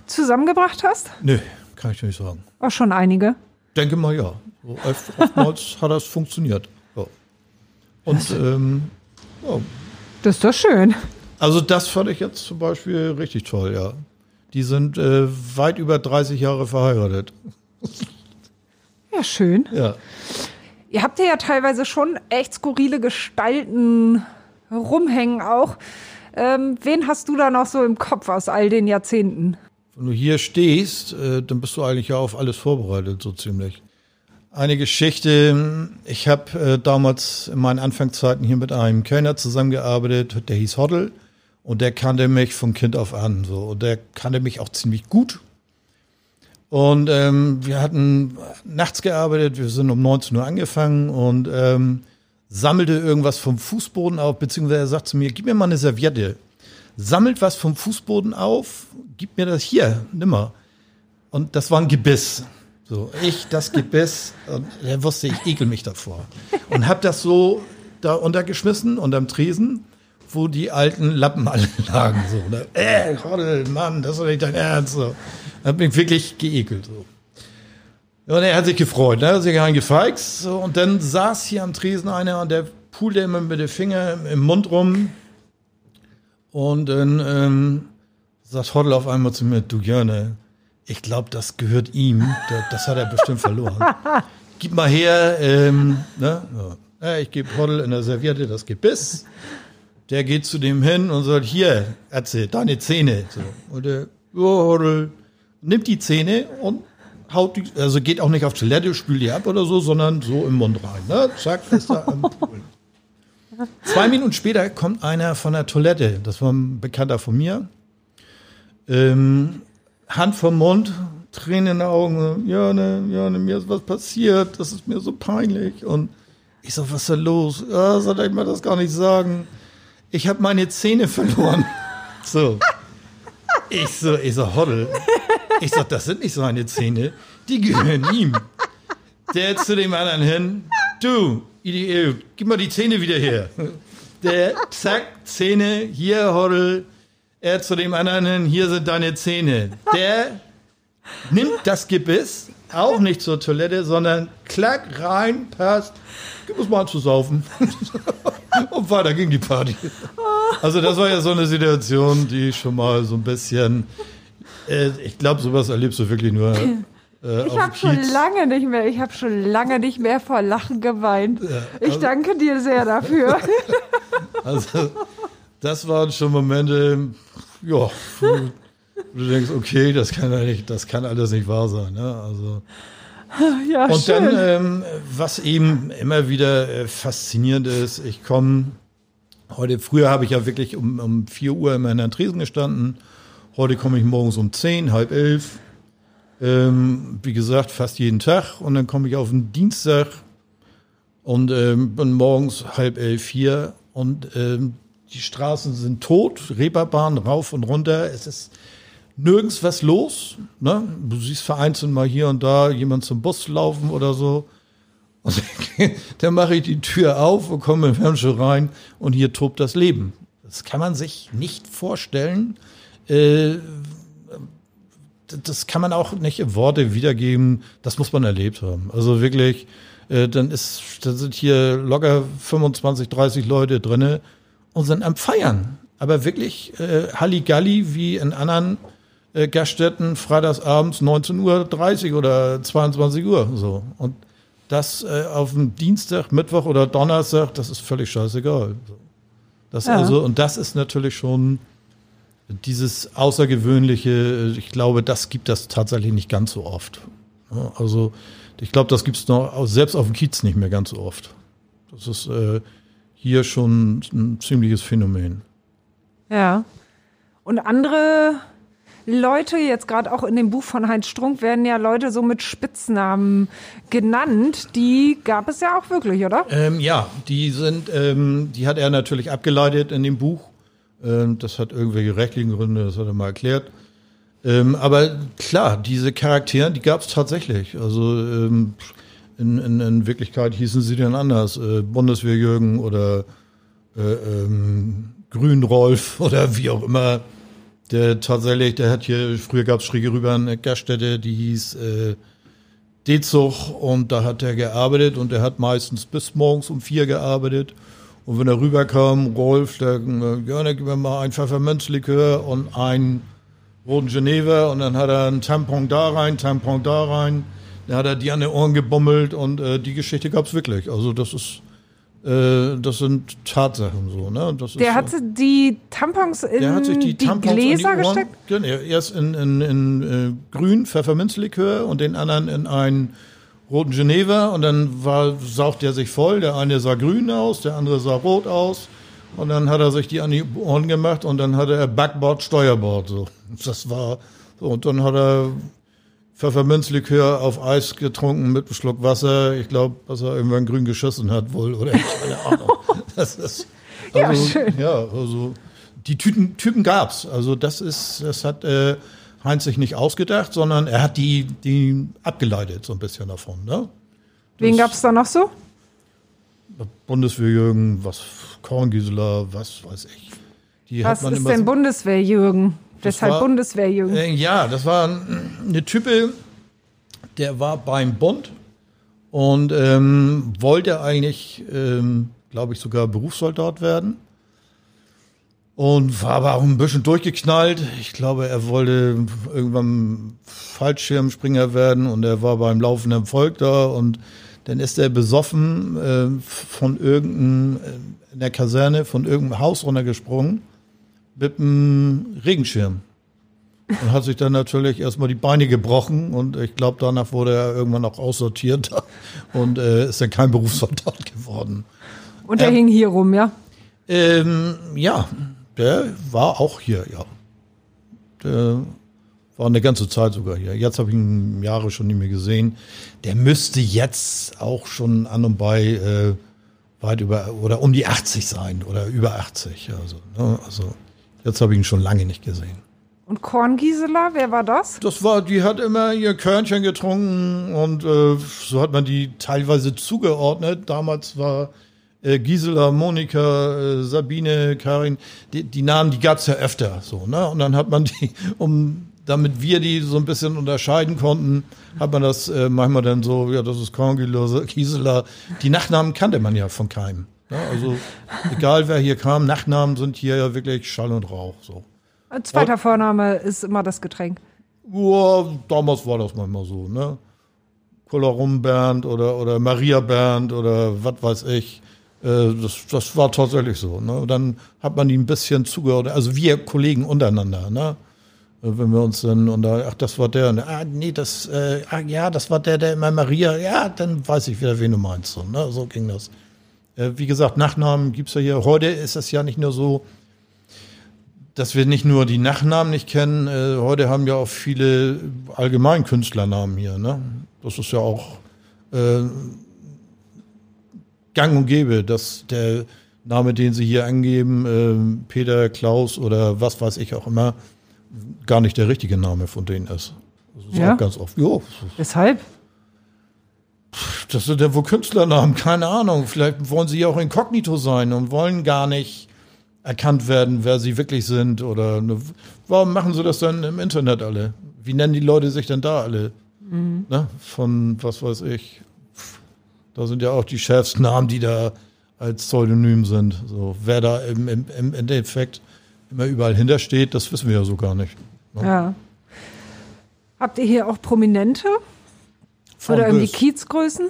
zusammengebracht hast? Nee, kann ich nicht sagen. Auch schon einige. Denke mal ja. So, oft- oftmals hat das funktioniert. Ja. Und ähm, ja, Das ist doch schön. Also das fand ich jetzt zum Beispiel richtig toll, ja. Die sind äh, weit über 30 Jahre verheiratet. Ja, schön. Ja. Ihr habt ja teilweise schon echt skurrile Gestalten rumhängen auch. Ähm, wen hast du da noch so im Kopf aus all den Jahrzehnten? Wenn du hier stehst, äh, dann bist du eigentlich ja auf alles vorbereitet, so ziemlich. Eine Geschichte, ich habe äh, damals in meinen Anfangszeiten hier mit einem Kellner zusammengearbeitet, der hieß Hoddle und der kannte mich von Kind auf an. So. Und der kannte mich auch ziemlich gut. Und ähm, wir hatten nachts gearbeitet, wir sind um 19 Uhr angefangen und ähm, sammelte irgendwas vom Fußboden auf, beziehungsweise er sagt zu mir, gib mir mal eine Serviette. Sammelt was vom Fußboden auf, gib mir das hier, nimmer. Und das war ein Gebiss. So, ich das Gebiss, und er wusste, ich ekel mich davor. Und hab das so da untergeschmissen unterm Tresen, wo die alten Lappen alle lagen. So, ne? Äh, Hoddle, Mann, das ist doch nicht dein Ernst. So. Hat mich wirklich geekelt. So. Und er hat sich gefreut, ne? hat sich reingefeixt. So, und dann saß hier am Tresen einer und der pulte immer mit den Fingern im Mund rum. Und dann ähm, sagt Hoddle auf einmal zu mir, du Jörne, ich glaube, das gehört ihm. Da- Das hat er bestimmt verloren. Gib mal her, ähm, ne? Ja, ich gebe Hoddle in der Serviette das Gebiss. Der geht zu dem hin und sagt, hier, erzähl, deine Zähne. So. Und der, nimmt die Zähne und haut die, also geht auch nicht auf Toilette, spült die ab oder so, sondern so im Mund rein. Ne? Zack, ist da am Pool. Zwei Minuten später kommt einer von der Toilette, das war ein Bekannter von mir. Ähm, Hand vom Mund, Tränen in den Augen. Ja, ne, ja, ne, mir ist was passiert. Das ist mir so peinlich. Und ich so, was ist da los? Ja, soll ich mal das gar nicht sagen? Ich habe meine Zähne verloren. So. Ich so, ich so, Hoddel. Ich sag, das sind nicht seine Zähne. Die gehören ihm. Der zu dem anderen hin. Du, Idiot, gib mal die Zähne wieder her. Der, zack, Zähne, hier, Hoddel. Er zu dem anderen hin, hier sind deine Zähne. Der nimmt das Gebiss auch nicht zur Toilette, sondern klack rein, passt. Gib uns mal zu saufen. Und weiter ging die Party. Also das war ja so eine Situation, die schon mal so ein bisschen, äh, ich glaube, sowas erlebst du wirklich nur. Äh, ich habe schon lange nicht mehr, ich habe schon lange nicht mehr vor Lachen geweint. Ja, also, ich danke dir sehr dafür. Also das waren schon Momente, ja, du denkst, okay, das kann, nicht, das kann alles nicht wahr sein. Ne? Also, ja, und schön. dann, ähm, was eben immer wieder äh, faszinierend ist, ich komme heute, früher habe ich ja wirklich um, um 4 Uhr immer in der Tresen gestanden. Heute komme ich morgens um 10, halb elf. Ähm, wie gesagt, fast jeden Tag. Und dann komme ich auf den Dienstag und ähm, bin morgens halb elf hier. Und ähm, die Straßen sind tot, Reeperbahn rauf und runter. Es ist nirgends was los. Ne? Du siehst vereinzelt mal hier und da jemand zum Bus laufen oder so. Und dann mache ich die Tür auf und komme im Fernseher rein und hier tobt das Leben. Das kann man sich nicht vorstellen. Äh, das kann man auch nicht in Worte wiedergeben. Das muss man erlebt haben. Also wirklich, äh, dann ist, da sind hier locker 25, 30 Leute drinne und sind am Feiern. Aber wirklich äh, Halligalli wie in anderen äh, Gaststätten freitagsabends 19.30 Uhr oder 22 Uhr. So. Und das äh, auf dem Dienstag, Mittwoch oder Donnerstag, das ist völlig scheißegal. Das ja. also, und das ist natürlich schon dieses Außergewöhnliche, äh, ich glaube, das gibt das tatsächlich nicht ganz so oft. Also ich glaube, das gibt es noch selbst auf dem Kiez nicht mehr ganz so oft. Das ist äh, hier schon ein ziemliches Phänomen. Ja. Und andere Leute, jetzt gerade auch in dem Buch von Heinz Strunk, werden ja Leute so mit Spitznamen genannt. Die gab es ja auch wirklich, oder? Ähm, ja, die sind, ähm, die hat er natürlich abgeleitet in dem Buch. Ähm, das hat irgendwelche rechtlichen Gründe, das hat er mal erklärt. Ähm, aber klar, diese Charaktere, die gab es tatsächlich. Also ähm, in, in, in, Wirklichkeit hießen sie dann anders. Äh, Bundeswehr-Jürgen oder äh, ähm, Grün-Rolf oder wie auch immer. Der tatsächlich, der hat hier, früher gab es schräge rüber eine Gaststätte, die hieß äh, D-Zug und da hat er gearbeitet und er hat meistens bis morgens um vier gearbeitet. Und wenn er rüberkam, Rolf, der, äh, gerne gib mir mal ein Pfefferminzlikör und ein roten Geneva und dann hat er einen Tampon da rein, Tampon da rein. Dann hat er die an den Ohren gebummelt und äh, die Geschichte gab's wirklich. Also das ist das sind Tatsachen so, ne? Das der hat so, die Tampons in der hat sich die, die Tampons Gläser die gesteckt? Genau, erst in, in, in äh, grün Pfefferminzlikör und den anderen in einen roten Geneva und dann war, saugt er sich voll. Der eine sah grün aus, der andere sah rot aus. Und dann hat er sich die an die Ohren gemacht und dann hatte er Backboard, Steuerbord. So. Das war so. Und dann hat er Pfefferminzlikör auf Eis getrunken mit einem Schluck Wasser. Ich glaube, dass er irgendwann grün geschossen hat wohl oder keine Ahnung. Das ist also, ja, schön. ja, also die Typen, Typen gab's. Also das ist, das hat äh, Heinz sich nicht ausgedacht, sondern er hat die, die abgeleitet so ein bisschen davon. Ne? Wen gab's da noch so? Bundeswehrjürgen, was Korngisela, was weiß ich. Die was ist denn Bundeswehrjürgen? Deshalb war, Bundeswehrjugend. Äh, ja, das war eine Type, der war beim Bund und ähm, wollte eigentlich, ähm, glaube ich, sogar Berufssoldat werden. Und war aber auch ein bisschen durchgeknallt. Ich glaube, er wollte irgendwann Fallschirmspringer werden und er war beim laufenden Volk da und dann ist er besoffen äh, von irgendeinem, äh, in der Kaserne, von irgendeinem Haus runtergesprungen mit einem Regenschirm. Und hat sich dann natürlich erstmal die Beine gebrochen und ich glaube, danach wurde er irgendwann auch aussortiert und äh, ist dann kein Berufssoldat geworden. Und der ähm, hing hier rum, ja? Ähm, ja, der war auch hier, ja. Der War eine ganze Zeit sogar hier. Jetzt habe ich ihn Jahre schon nicht mehr gesehen. Der müsste jetzt auch schon an und bei äh, weit über oder um die 80 sein oder über 80. Also, ne? also jetzt habe ich ihn schon lange nicht gesehen. Und Korngisela, wer war das? Das war, die hat immer ihr Körnchen getrunken und äh, so hat man die teilweise zugeordnet. Damals war äh, Gisela, Monika, äh, Sabine, Karin, die, die Namen, die gab's ja öfter so, ne? Und dann hat man die, um damit wir die so ein bisschen unterscheiden konnten, hat man das äh, manchmal dann so, ja, das ist Korngila, Gisela. Die Nachnamen kannte man ja von keinem. Ne? Also egal wer hier kam, Nachnamen sind hier ja wirklich Schall und Rauch. So. Ein zweiter Vorname ist immer das Getränk. Ja, damals war das manchmal so, ne? Kolarum Bernd oder, oder Maria Bernd oder was weiß ich. Äh, das, das war tatsächlich so. Ne? Und dann hat man die ein bisschen zugehört, also wir Kollegen untereinander, ne? Äh, wenn wir uns dann und da, ach, das war der, und, ah, nee, das, äh, ah, ja, das war der, der immer Maria, ja, dann weiß ich wieder, wen du meinst. So, ne? so ging das. Äh, wie gesagt, Nachnamen gibt's ja hier. Heute ist es ja nicht nur so, dass wir nicht nur die Nachnamen nicht kennen, äh, heute haben ja auch viele allgemein Künstlernamen hier. Ne? Das ist ja auch äh, gang und gäbe, dass der Name, den sie hier angeben, äh, Peter, Klaus oder was weiß ich auch immer, gar nicht der richtige Name von denen ist. Das ist Ja? auch ganz oft. Jo, Weshalb? Das sind ja wohl Künstlernamen, keine Ahnung. Vielleicht wollen sie ja auch inkognito sein und wollen gar nicht erkannt werden, wer sie wirklich sind. Oder ne, warum machen sie das dann im Internet alle? Wie nennen die Leute sich denn da alle? Ne? Von was weiß ich. Da sind ja auch die Chefsnamen, die da als Pseudonym sind. So, wer da im, im, im Endeffekt immer überall hintersteht, das wissen wir ja so gar nicht. ne? Ja. Habt ihr hier auch Prominente? Von Oder irgendwie. Kiezgrößen?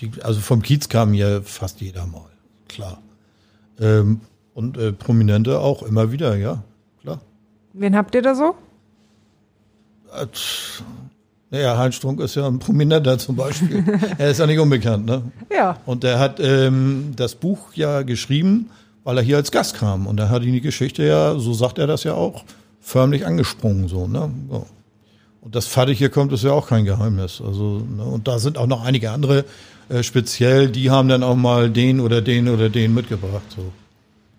Die, also vom Kiez kam hier fast jeder mal, klar. Ähm, und äh, Prominente auch immer wieder, ja, klar. Wen habt ihr da so? Äh, Naja, Heinz Strunk ist ja ein Prominenter zum Beispiel. er ist ja nicht unbekannt, ne? Ja. Und der hat ähm, das Buch ja geschrieben, weil er hier als Gast kam. Und da hat ihn die Geschichte ja, so sagt er das ja auch, förmlich angesprungen, so, ne? So. Und das fertig hier kommt, ist ja auch kein Geheimnis. Also, ne? und da sind auch noch einige andere äh, speziell, die haben dann auch mal den oder den oder den mitgebracht. So.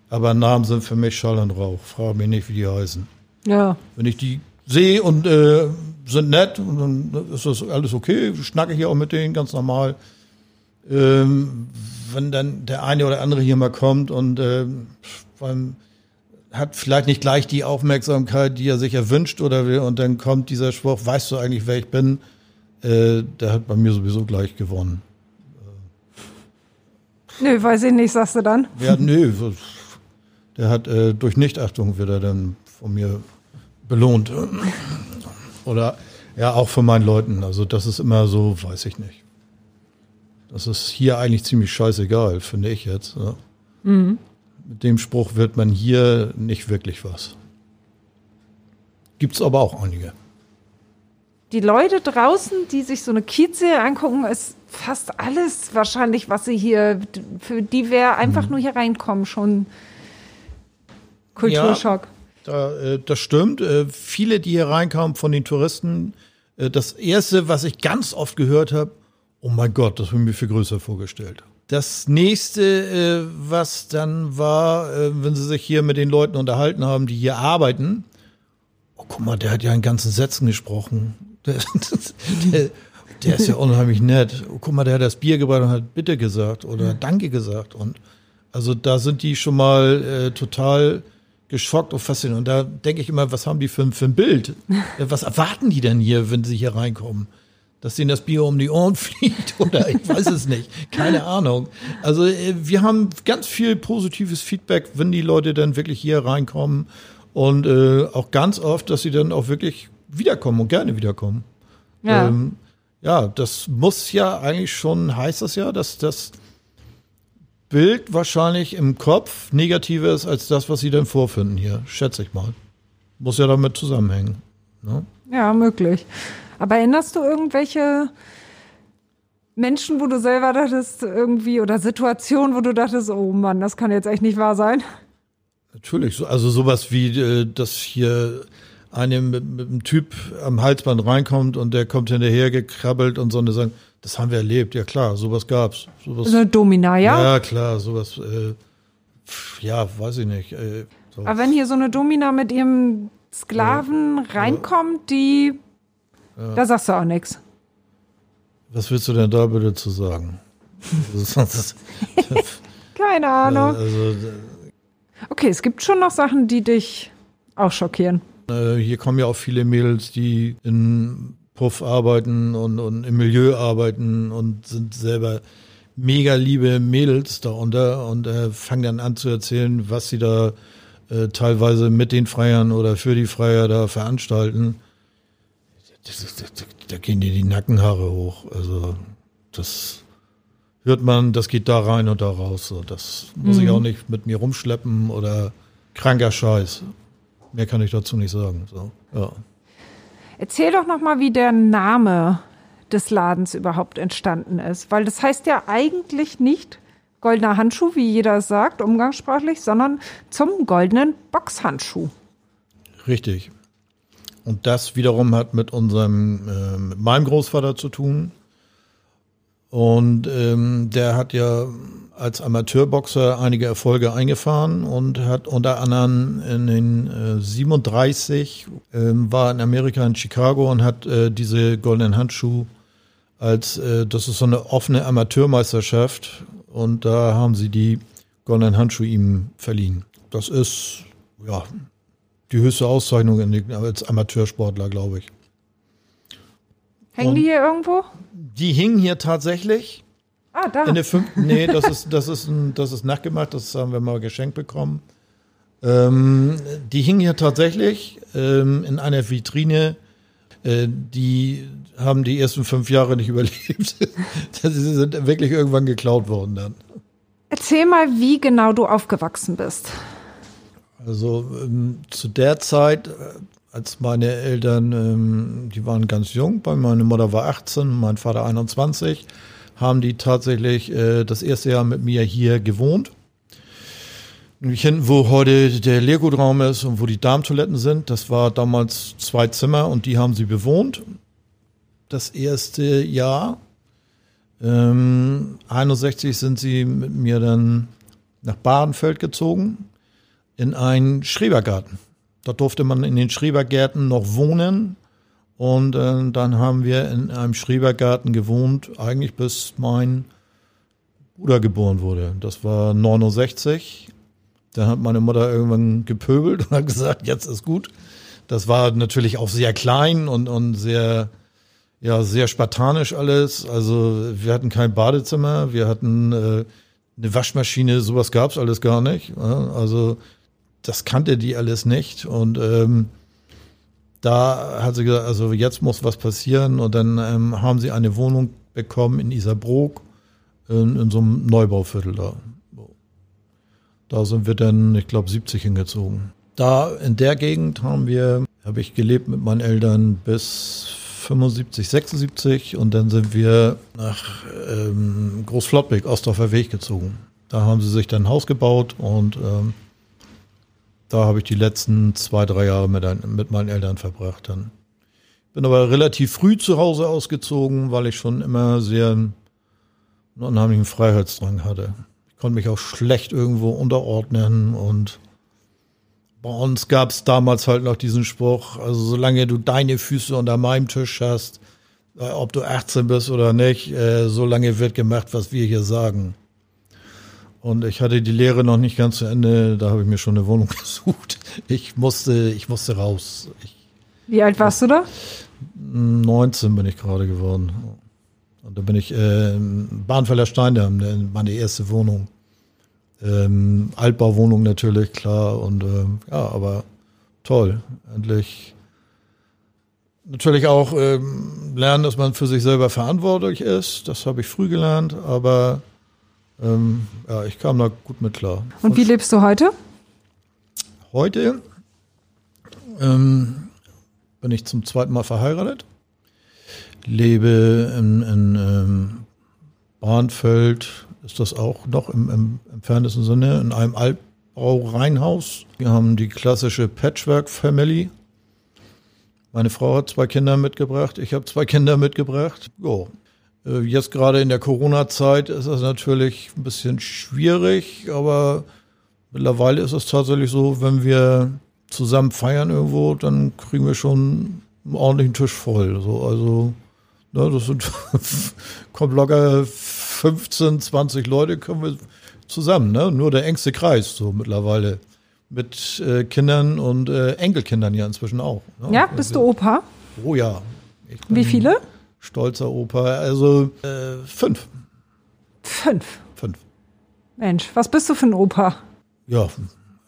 Aber Namen sind für mich Schall und Rauch. Frage mich nicht, wie die heißen. Ja. Wenn ich die sehe und äh, sind nett, und dann ist das alles okay, schnacke ich hier auch mit denen ganz normal. Ähm, wenn dann der eine oder andere hier mal kommt und ähm, beim, hat vielleicht nicht gleich die Aufmerksamkeit, die er sich erwünscht oder will, und dann kommt dieser Spruch, weißt du eigentlich, wer ich bin? Äh, der hat bei mir sowieso gleich gewonnen. Nö, weiß ich nicht, sagst du dann. Ja, nö, der hat äh, durch Nichtachtung wird er dann von mir belohnt. Oder ja, auch von meinen Leuten. Also das ist immer so, weiß ich nicht. Das ist hier eigentlich ziemlich scheißegal, finde ich jetzt. Ja. Mit dem Spruch wird man hier nicht wirklich was. Gibt's aber auch einige. Die Leute draußen, die sich so eine Kiezserie angucken, ist fast alles wahrscheinlich, was sie hier, für die wir einfach nur hier reinkommen, schon Kulturschock. Da, äh, das stimmt. Äh, viele, die hier reinkamen von den Touristen, äh, das erste, was ich ganz oft gehört habe, oh mein Gott, das habe ich mir viel größer vorgestellt. Das nächste, äh, was dann war, äh, wenn sie sich hier mit den Leuten unterhalten haben, die hier arbeiten, oh guck mal, der hat ja in ganzen Sätzen gesprochen. Der, der, der ist ja unheimlich nett. Oh, guck mal, der hat das Bier gebracht und hat Bitte gesagt oder Danke gesagt. Und also da sind die schon mal äh, total geschockt und fasziniert. Und da denke ich immer, was haben die für, ein- für ein Bild? Äh, Was erwarten die denn hier, wenn sie hier reinkommen? Dass denen das Bier um die Ohren fliegt oder ich weiß es nicht. Keine Ahnung. Also äh, wir haben ganz viel positives Feedback, wenn die Leute dann wirklich hier reinkommen. Und äh, auch ganz oft, dass sie dann auch wirklich wiederkommen und gerne wiederkommen. Ja. Ähm, ja, das muss ja eigentlich schon, heißt das ja, dass das Bild wahrscheinlich im Kopf negativer ist als das, was sie dann vorfinden hier, schätze ich mal. Muss ja damit zusammenhängen. Ne? Ja, möglich. Aber erinnerst du irgendwelche Menschen, wo du selber dachtest, irgendwie, oder Situationen, wo du dachtest, oh Mann, das kann jetzt echt nicht wahr sein? Natürlich, so, also sowas wie, äh, dass hier einem mit, mit einem Typ am Halsband reinkommt und der kommt hinterher gekrabbelt und so und sagen, das haben wir erlebt, ja klar, sowas gab's. Sowas, So eine Domina, ja? ja, klar, sowas, äh, pf, ja, weiß ich nicht. Äh, so. Aber wenn hier so eine Domina mit ihrem Sklaven reinkommt, die, da sagst du auch nichts. Was willst du denn da bitte zu sagen? Ist- Keine Ahnung. also, Okay, es gibt schon noch Sachen, die dich auch schockieren. äh, hier kommen ja auch viele Mädels, die in Puff arbeiten und, und im Milieu arbeiten und sind selber mega liebe Mädels darunter und äh, fangen dann an zu erzählen, was sie da äh, teilweise mit den Freiern oder für die Freier da veranstalten. Das, ist- das, da gehen dir die Nackenhaare hoch. Also das hört man, das geht da rein und da raus. So, das muss ich auch nicht mit mir rumschleppen oder kranker Scheiß. Mehr kann ich dazu nicht sagen. So, ja. Erzähl doch noch mal, wie der Name des Ladens überhaupt entstanden ist, weil das heißt ja eigentlich nicht goldener Handschuh, wie jeder sagt, umgangssprachlich, sondern zum goldenen Boxhandschuh. Richtig. Und das wiederum hat mit unserem, äh, mit meinem Großvater zu tun. Und ähm, der hat ja als Amateurboxer einige Erfolge eingefahren und hat unter anderem in den äh, 37 ähm, war in Amerika in Chicago und hat äh, diese goldenen Handschuh als äh, das ist so eine offene Amateurmeisterschaft und da haben sie die goldenen Handschuhe ihm verliehen. Das ist ja die höchste Auszeichnung in als Amateursportler, glaube ich. Hängen die hier irgendwo? Die hingen hier tatsächlich Ah, da. in der fünften. Nee, das ist, das ist, ein, das ist nachgemacht, das haben wir mal geschenkt bekommen. Ähm, die hingen hier tatsächlich ähm, in einer Vitrine. Äh, die haben die ersten fünf Jahre nicht überlebt. Sie sind wirklich irgendwann geklaut worden dann. Erzähl mal, wie genau du aufgewachsen bist. Also ähm, zu der Zeit, äh, als meine Eltern, ähm, die waren ganz jung, bei meine Mutter war 18, mein Vater 21, haben die tatsächlich äh, das erste Jahr mit mir hier gewohnt. Nämlich hinten, wo heute der Leergutraum ist und wo die Darmtoiletten sind, das war damals zwei Zimmer und die haben sie bewohnt. Das erste Jahr. Ähm, 61 sind sie mit mir dann nach Badenfeld gezogen in einen Schrebergarten. Dort durfte man in den Schrebergärten noch wohnen. Und äh, dann haben wir in einem Schrebergarten gewohnt, eigentlich bis mein Bruder geboren wurde. Das war 69. Dann hat meine Mutter irgendwann gepöbelt und hat gesagt, jetzt ist gut. Das war natürlich auch sehr klein und, und sehr, ja, sehr spartanisch alles. Also wir hatten kein Badezimmer, wir hatten äh, eine Waschmaschine, sowas gab's alles gar nicht. Also das kannte die alles nicht. Und ähm, da hat sie gesagt, also jetzt muss was passieren. Und dann ähm, haben sie eine Wohnung bekommen in Isarbrook, in, in so einem Neubauviertel da. Da sind wir dann, ich glaube, 70 hingezogen. Da in der Gegend haben wir, habe ich gelebt mit meinen Eltern bis 75, 76 und dann sind wir nach ähm, Großflottbeck, Ostdorfer Weg gezogen. Da haben sie sich dann ein Haus gebaut und ähm, da habe ich die letzten zwei, drei Jahre mit, mit meinen Eltern verbracht dann. Bin aber relativ früh zu Hause ausgezogen, weil ich schon immer sehr einen unheimlichen Freiheitsdrang hatte. Ich konnte mich auch schlecht irgendwo unterordnen und bei uns gab es damals halt noch diesen Spruch, also solange du deine Füße unter meinem Tisch hast, äh, ob du 18 bist oder nicht, äh, solange wird gemacht, was wir hier sagen. Und ich hatte die Lehre noch nicht ganz zu Ende, da habe ich mir schon eine Wohnung gesucht. Ich musste, ich musste raus. Ich, Wie alt warst du da? 19 bin ich gerade geworden. Und da bin ich äh, Bahnfelder Steindamm, ne, meine erste Wohnung. Ähm, Altbauwohnung natürlich, klar. Und ähm, ja, aber toll. Endlich natürlich auch ähm, lernen, dass man für sich selber verantwortlich ist. Das habe ich früh gelernt, aber ähm, ja, ich kam da gut mit klar. Und wie lebst du heute? Heute ähm, bin ich zum zweiten Mal verheiratet, lebe in, in ähm, Bahnfeld, ist das auch noch im, im entferntesten Sinne, in einem Altbaureihenhaus. Wir haben die klassische Patchwork-Family. Meine Frau hat zwei Kinder mitgebracht, ich habe zwei Kinder mitgebracht. Jo. Äh, jetzt gerade in der Corona-Zeit ist das natürlich ein bisschen schwierig, aber mittlerweile ist es tatsächlich so, wenn wir zusammen feiern irgendwo, dann kriegen wir schon einen ordentlichen Tisch voll. So, also, ne, das sind kommt locker 15, 20 Leute kommen wir zusammen, ne? Nur der engste Kreis so mittlerweile mit äh, Kindern und äh, Enkelkindern ja inzwischen auch. Ne? Ja, bist du Opa? Oh ja. Wie viele? Stolzer Opa. Also äh, fünf. Fünf? Fünf. Mensch, was bist du für ein Opa? Ja,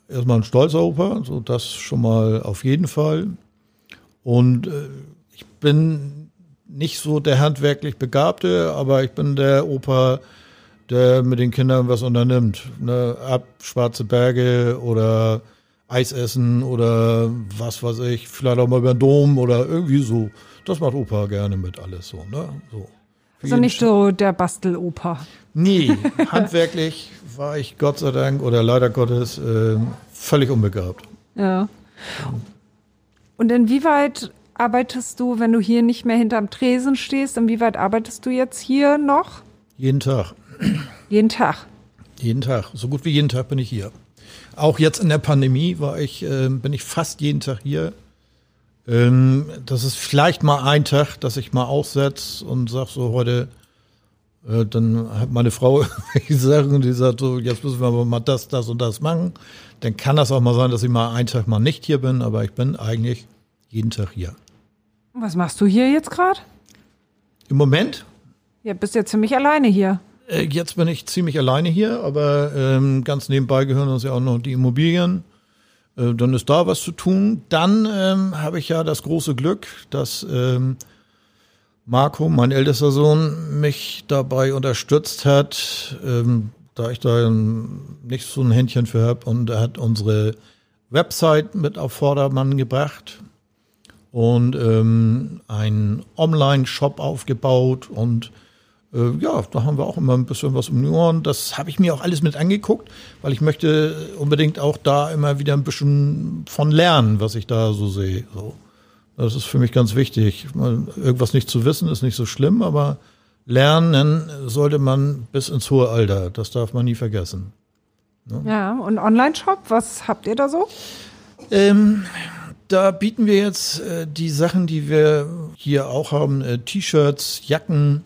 erstmal ein stolzer Opa, so das schon mal auf jeden Fall. Und äh, ich bin nicht so der handwerklich Begabte, aber ich bin der Opa, der mit den Kindern was unternimmt. Ne? Ab Schwarze Berge oder Eis essen oder was weiß ich, vielleicht auch mal über den Dom oder irgendwie so. Das macht Opa gerne mit alles so. Ne? so. Also nicht so der Bastelopa. Nee, handwerklich war ich Gott sei Dank oder leider Gottes äh, völlig unbegabt. Ja. Und inwieweit arbeitest du, wenn du hier nicht mehr hinterm Tresen stehst, inwieweit arbeitest du jetzt hier noch? Jeden Tag. Jeden Tag. Jeden Tag. So gut wie jeden Tag bin ich hier. Auch jetzt in der Pandemie war ich, äh, bin ich fast jeden Tag hier. Ähm, das ist vielleicht mal ein Tag, dass ich mal aussetze und sag so heute, äh, dann hat meine Frau welche Sachen, die sagt so, jetzt müssen wir aber mal das, das und das machen. Dann kann das auch mal sein, dass ich mal einen Tag mal nicht hier bin, aber ich bin eigentlich jeden Tag hier. Was machst du hier jetzt gerade? Im Moment? Ja, bist ja ziemlich alleine hier. Äh, jetzt bin ich ziemlich alleine hier, aber ähm, ganz nebenbei gehören uns ja auch noch die Immobilien. Äh, dann ist da was zu tun. Dann ähm, habe ich ja das große Glück, dass ähm, Marco, mein ältester Sohn, mich dabei unterstützt hat, ähm, da ich da nicht so ein Händchen für habe. Und er hat unsere Website mit auf Vordermann gebracht und ähm, einen Online-Shop aufgebaut und ja, da haben wir auch immer ein bisschen was um die Ohren. Das habe ich mir auch alles mit angeguckt, weil ich möchte unbedingt auch da immer wieder ein bisschen von lernen, was ich da so sehe. So. Das ist für mich ganz wichtig. Irgendwas nicht zu wissen ist nicht so schlimm, aber lernen sollte man bis ins hohe Alter. Das darf man nie vergessen. Ne? Ja, und Online-Shop, was habt ihr da so? Ähm, da bieten wir jetzt äh, die Sachen, die wir hier auch haben, äh, T-Shirts, Jacken.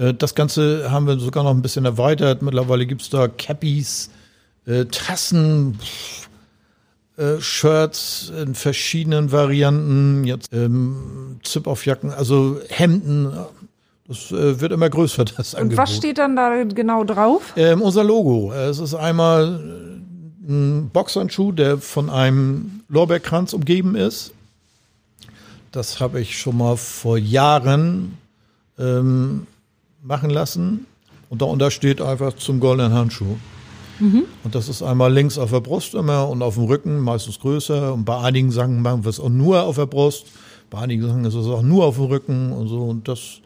Äh, das Ganze haben wir sogar noch ein bisschen erweitert. Mittlerweile gibt es da Cappies, äh, Tassen, äh, Shirts in verschiedenen Varianten, jetzt ähm, Zip-Off-Jacken, also Hemden. Das äh, wird immer größer, das Und was steht dann da genau drauf? Ähm, unser Logo. Es ist einmal ein Boxhandschuh, der von einem Lorbeerkranz umgeben ist. Das habe ich schon mal vor Jahren ähm, machen lassen. Und darunter steht einfach zum goldenen Handschuh. Mhm. Und das ist einmal links auf der Brust immer und auf dem Rücken, meistens größer. Und bei einigen Sachen machen wir es auch nur auf der Brust. Bei einigen Sachen ist es auch nur auf dem Rücken und so. Und das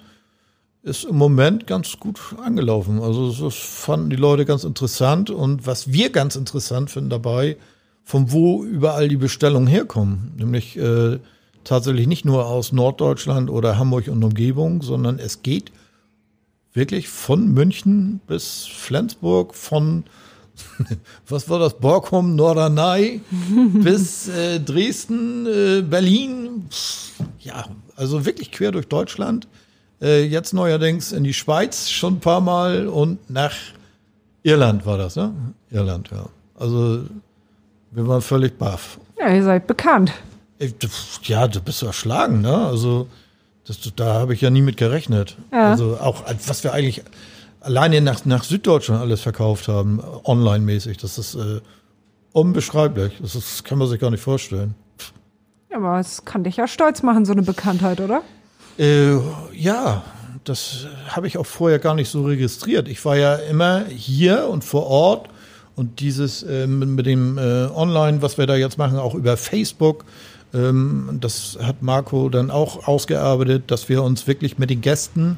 ist im Moment ganz gut angelaufen. Also das fanden die Leute ganz interessant. Und was wir ganz interessant finden dabei, von wo überall die Bestellungen herkommen. Nämlich äh, tatsächlich nicht nur aus Norddeutschland oder Hamburg und Umgebung, sondern es geht wirklich von München bis Flensburg, von was war das, Borkum, Norderney bis äh, Dresden, äh, Berlin. Ja, also wirklich quer durch Deutschland. Äh, jetzt neuerdings in die Schweiz schon ein paar Mal und nach Irland war das, ne? Irland, ja. Also wir waren völlig baff. Ja, ihr seid bekannt. Ja, du bist erschlagen, ne? Also das, da habe ich ja nie mit gerechnet. Ja. Also auch, was wir eigentlich alleine nach, nach Süddeutschland alles verkauft haben, online-mäßig, das ist äh, unbeschreiblich. Das, ist, kann man sich gar nicht vorstellen. Ja, aber es kann dich ja stolz machen, so eine Bekanntheit, oder? Äh, ja, das habe ich auch vorher gar nicht so registriert. Ich war ja immer hier und vor Ort und dieses äh, mit, mit, dem äh, Online, was wir da jetzt machen, auch über Facebook, das hat Marco dann auch ausgearbeitet, dass wir uns wirklich mit den Gästen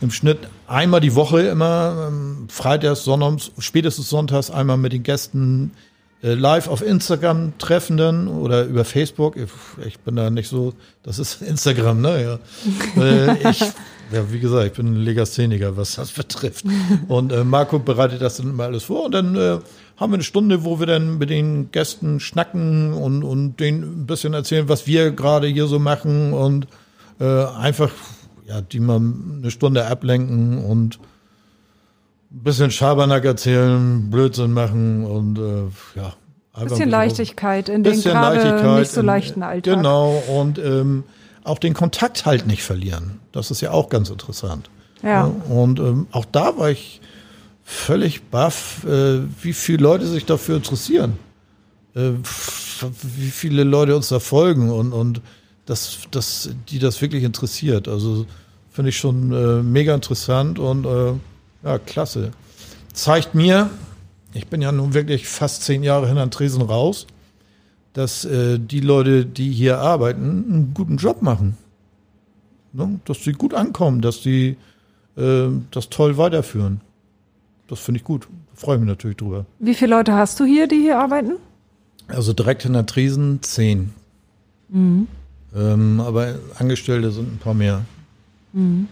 im Schnitt einmal die Woche immer, ähm, freitags, sonnabends, spätestens sonntags einmal mit den Gästen äh, live auf Instagram treffen dann oder über Facebook. Ich, ich bin da nicht so, das ist Instagram, ne? Ja. äh, ich, ja, wie gesagt, ich bin ein Legastheniker, was das betrifft. Und äh, Marco bereitet das dann immer alles vor und dann äh, haben wir eine Stunde, wo wir dann mit den Gästen schnacken und, und denen ein bisschen erzählen, was wir gerade hier so machen und äh, einfach, ja, die mal eine Stunde ablenken und ein bisschen Schabernack erzählen, Blödsinn machen und äh, ja. Ein bisschen Leichtigkeit in den gerade nicht so leichten Alltag. Genau, und ähm, auch den Kontakt halt nicht verlieren. Das ist ja auch ganz interessant. Ja. Und ähm, auch da war ich völlig baff, äh, wie viele Leute sich dafür interessieren. Äh, wie viele Leute uns da folgen und, und dass, dass die das wirklich interessiert. Also finde ich schon äh, mega interessant und äh, ja, klasse. Zeigt mir, ich bin ja nun wirklich fast zehn Jahre hinter den Tresen raus, dass äh, die Leute, die hier arbeiten, einen guten Job machen. Ne? Dass sie gut ankommen, dass sie äh, das toll weiterführen. Das finde ich gut. Freue mich natürlich drüber. Wie viele Leute hast du hier, die hier arbeiten? Also direkt hinter Tresen zehn. Mhm. Ähm, aber Angestellte sind ein paar mehr. Mhm.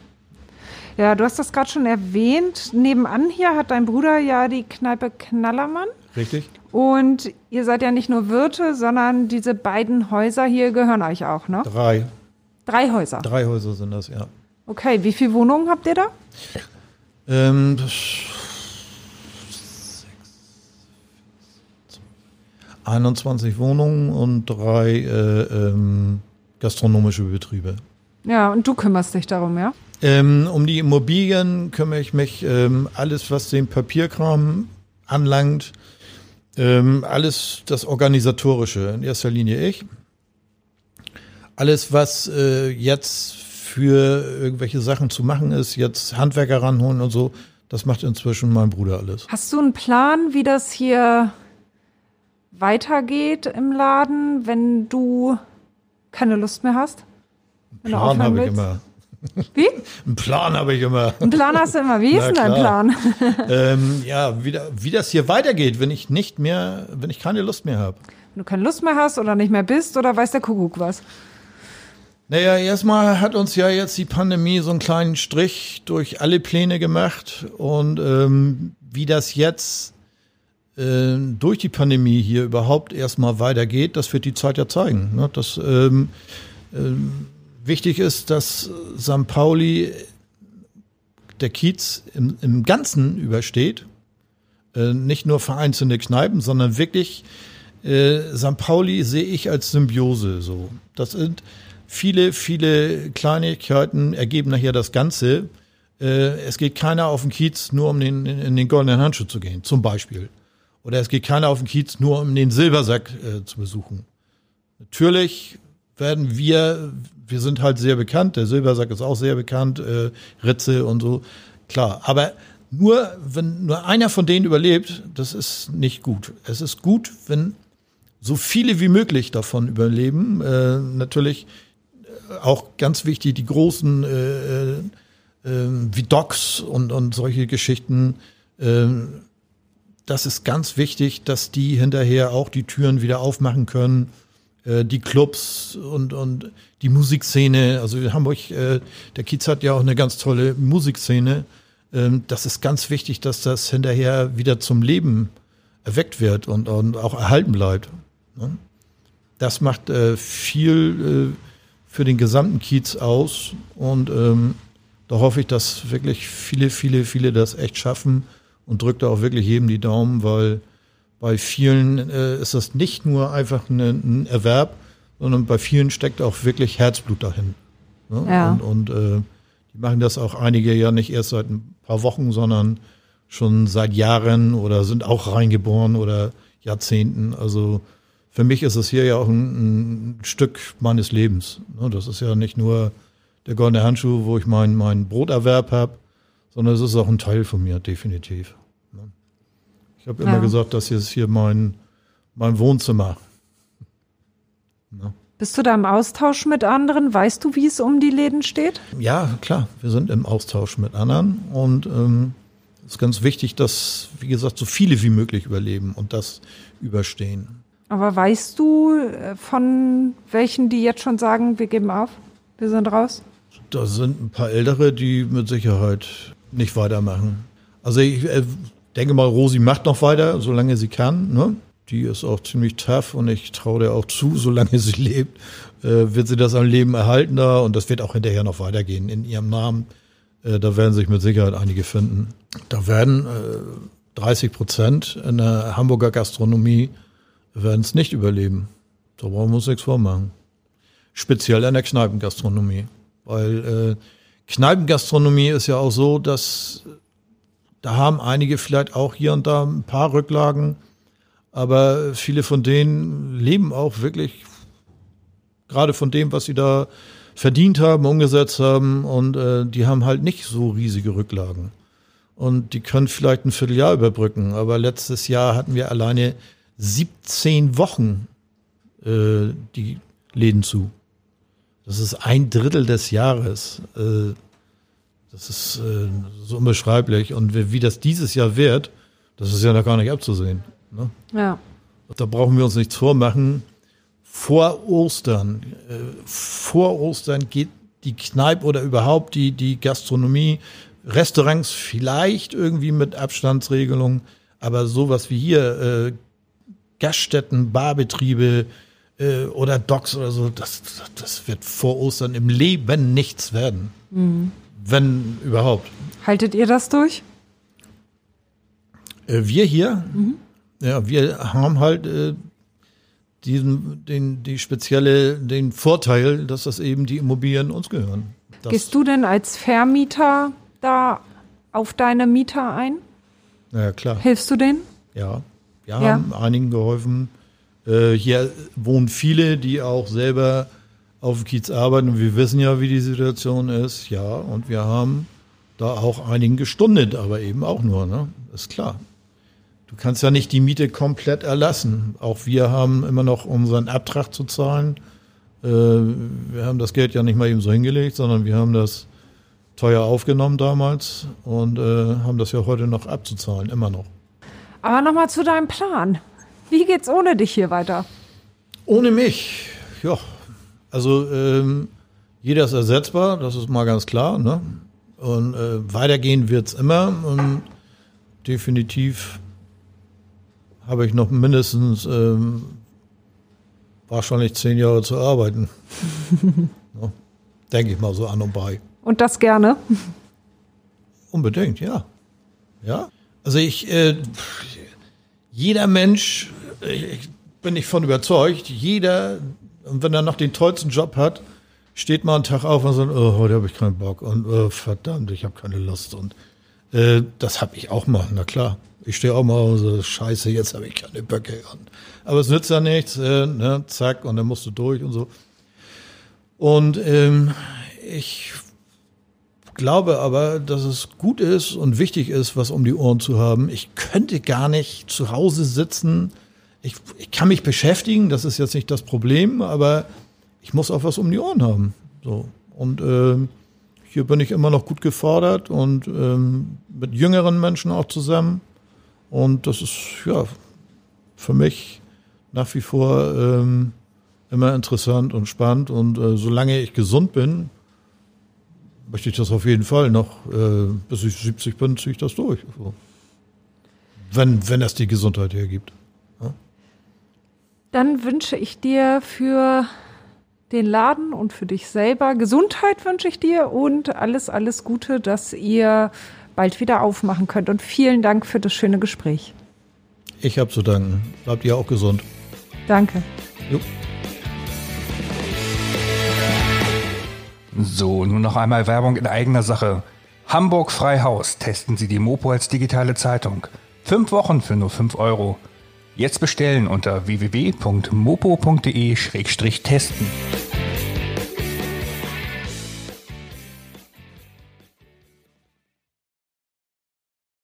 Ja, du hast das gerade schon erwähnt. Nebenan hier hat dein Bruder ja die Kneipe Knallermann. Richtig. Und ihr seid ja nicht nur Wirte, sondern diese beiden Häuser hier gehören euch auch, ne? Drei. Drei Häuser? Drei Häuser sind das, ja. Okay, wie viele Wohnungen habt ihr da? Ähm, 21 Wohnungen und drei äh, ähm, gastronomische Betriebe. Ja, und du kümmerst dich darum, ja? Ähm, um die Immobilien kümmere ich mich, ähm, alles was den Papierkram anlangt, ähm, alles das Organisatorische, in erster Linie ich. Alles, was äh, jetzt für irgendwelche Sachen zu machen ist, jetzt Handwerker ranholen und so, das macht inzwischen mein Bruder alles. Hast du einen Plan, wie das hier weitergeht im Laden, wenn du keine Lust mehr hast? Plan habe ich immer. Wie? Einen Plan habe ich immer. Einen Plan hast du immer. Wie ist denn dein Plan? ähm, ja, wie, wie das hier weitergeht, wenn ich nicht mehr, wenn ich keine Lust mehr habe. Wenn du keine Lust mehr hast oder nicht mehr bist oder weiß der Kuckuck was? Naja, erstmal hat uns ja jetzt die Pandemie so einen kleinen Strich durch alle Pläne gemacht und ähm, wie das jetzt äh, durch die Pandemie hier überhaupt erstmal weitergeht, das wird die Zeit ja zeigen. Ne? Das ähm, ähm, Wichtig ist, dass St. Pauli der Kiez im, im Ganzen übersteht. Äh, nicht nur vereinzelte Kneipen, sondern wirklich äh, St. Pauli sehe ich als Symbiose so. Das sind viele, viele Kleinigkeiten ergeben nachher das Ganze. Äh, es geht keiner auf den Kiez nur um den, in den goldenen Handschuh zu gehen, zum Beispiel. Oder es geht keiner auf den Kiez nur um den Silbersack äh, zu besuchen. Natürlich werden wir, wir sind halt sehr bekannt, der Silbersack ist auch sehr bekannt, äh, Ritze und so, klar. Aber nur, wenn nur einer von denen überlebt, das ist nicht gut. Es ist gut, wenn so viele wie möglich davon überleben. Äh, natürlich äh, auch ganz wichtig, die großen äh, äh, wie Docs und, und solche Geschichten. Äh, das ist ganz wichtig, dass die hinterher auch die Türen wieder aufmachen können äh, die Clubs und, und die Musikszene. Also Hamburg, äh, der Kiez hat ja auch eine ganz tolle Musikszene. Ähm, das ist ganz wichtig, dass das hinterher wieder zum Leben erweckt wird und, und auch erhalten bleibt. Ne? Das macht äh, viel äh, für den gesamten Kiez aus und ähm, da hoffe ich, dass wirklich viele, viele, viele das echt schaffen und drückt da auch wirklich jedem die Daumen, weil bei vielen äh, ist das nicht nur einfach eine, ein Erwerb, sondern bei vielen steckt auch wirklich Herzblut dahin. Ne? Ja. Und, und äh, die machen das auch einige ja nicht erst seit ein paar Wochen, sondern schon seit Jahren oder sind auch reingeboren oder Jahrzehnten. Also für mich ist es hier ja auch ein, ein Stück meines Lebens. Ne? Das ist ja nicht nur der goldene Handschuh, wo ich mein, mein Broterwerb habe, sondern es ist auch ein Teil von mir, definitiv. Ich habe immer ja. gesagt, das hier ist hier mein, mein Wohnzimmer. Ja. Bist du da im Austausch mit anderen? Weißt du, wie es um die Läden steht? Ja, klar. Wir sind im Austausch mit anderen und ähm, Es ist ganz wichtig, dass, wie gesagt, so viele wie möglich überleben und das überstehen. Aber weißt du äh, von welchen, die jetzt schon sagen, wir geben auf, wir sind raus? Da sind ein paar Ältere, die mit Sicherheit nicht weitermachen. Also ich äh, denke mal, Rosi macht noch weiter, solange sie kann. Ne? Die ist auch ziemlich tough und ich traue der auch zu, solange sie lebt, äh, wird sie das am Leben erhalten da und das wird auch hinterher noch weitergehen in ihrem Namen. Äh, da werden sich mit Sicherheit einige finden. Da werden äh, 30 Prozent in der Hamburger Gastronomie werden es nicht überleben. Da brauchen wir uns nichts vormachen. Speziell in der Kneipengastronomie. Weil äh, Kneipengastronomie ist ja auch so, dass da haben einige vielleicht auch hier und da ein paar Rücklagen, aber viele von denen leben auch wirklich gerade von dem, was sie da verdient haben, umgesetzt haben und äh, die haben halt nicht so riesige Rücklagen. Und die können vielleicht ein Vierteljahr überbrücken, aber letztes Jahr hatten wir alleine 17 Wochen äh, die Läden zu. Das ist ein Drittel des Jahres. Äh, das ist äh, so unbeschreiblich. Und wie, wie, das dieses Jahr wird, das ist ja noch gar nicht abzusehen. Ne? Ja. Da brauchen wir uns nichts vormachen. Vor Ostern, äh, vor Ostern geht die Kneipe oder überhaupt die, die Gastronomie, Restaurants vielleicht irgendwie mit Abstandsregelung, aber sowas wie hier, äh, Gaststätten, Barbetriebe äh, oder Docks oder so, das, das wird vor Ostern im Leben nichts werden. Mhm. Wenn überhaupt. Haltet ihr das durch? Äh, wir hier, mhm. ja, wir haben halt äh, diesen, den, die spezielle, den Vorteil, dass das eben die Immobilien uns gehören. Das Gehst du denn als Vermieter da auf deine Mieter ein? Ja, klar. Hilfst du denen? Ja. Wir ja. haben einigen geholfen. Äh, hier wohnen viele, die auch selber auf dem Kiez arbeiten und wir wissen ja, wie die Situation ist. Ja, und wir haben da auch einigen gestundet, aber eben auch nur, ne? Ist klar. Du kannst ja nicht die Miete komplett erlassen. Auch wir haben immer noch unseren Abtrag zu zahlen. Äh, wir haben das Geld ja nicht mal eben so hingelegt, sondern wir haben das teuer aufgenommen damals und äh, haben das ja heute noch abzuzahlen, immer noch. Aber nochmal zu deinem Plan. Wie geht's ohne dich hier weiter? Ohne mich, ja. Also ähm, jeder ist ersetzbar, das ist mal ganz klar. Ne? Und äh, weitergehen wird's immer. Und definitiv habe ich noch mindestens ähm, wahrscheinlich zehn Jahre zu arbeiten. ja, Denke ich mal so an und bei. Und das gerne? Unbedingt, ja. Ja. Also ich, äh, jeder Mensch, ich bin ich von überzeugt, jeder, und wenn er noch den tollsten Job hat, steht mal einen Tag auf und sagt, oh, heute habe ich keinen Bock und oh, verdammt, ich habe keine Lust. Und äh, das habe ich auch mal, na klar. Ich stehe auch mal und so, scheiße, jetzt habe ich keine Böcke. Und, aber es nützt ja nichts, äh, ne, zack, und dann musst du durch und so. Und ähm, ich glaube aber, dass es gut ist und wichtig ist, was um die Ohren zu haben. Ich könnte gar nicht zu Hause sitzen. Ich, ich kann mich beschäftigen, das ist jetzt nicht das Problem, aber ich muss auch was um die Ohren haben. So. Und äh, hier bin ich immer noch gut gefordert und ähm, mit jüngeren Menschen auch zusammen. Und das ist ja für mich nach wie vor ähm, immer interessant und spannend. Und äh, solange ich gesund bin, möchte ich das auf jeden Fall noch, äh, bis ich 70 bin, ziehe ich das durch. So. Wenn, wenn das die Gesundheit hergibt. Dann wünsche ich dir für den Laden und für dich selber Gesundheit wünsche ich dir und alles, alles Gute, dass ihr bald wieder aufmachen könnt. Und vielen Dank für das schöne Gespräch. Ich habe zu danken. Bleibt ihr auch gesund. Danke. Jo. So, nun noch einmal Werbung in eigener Sache. Hamburg Freihaus testen Sie die Mopo als digitale Zeitung. Fünf Wochen für nur fünf Euro. Jetzt bestellen unter www.mopo.de-testen.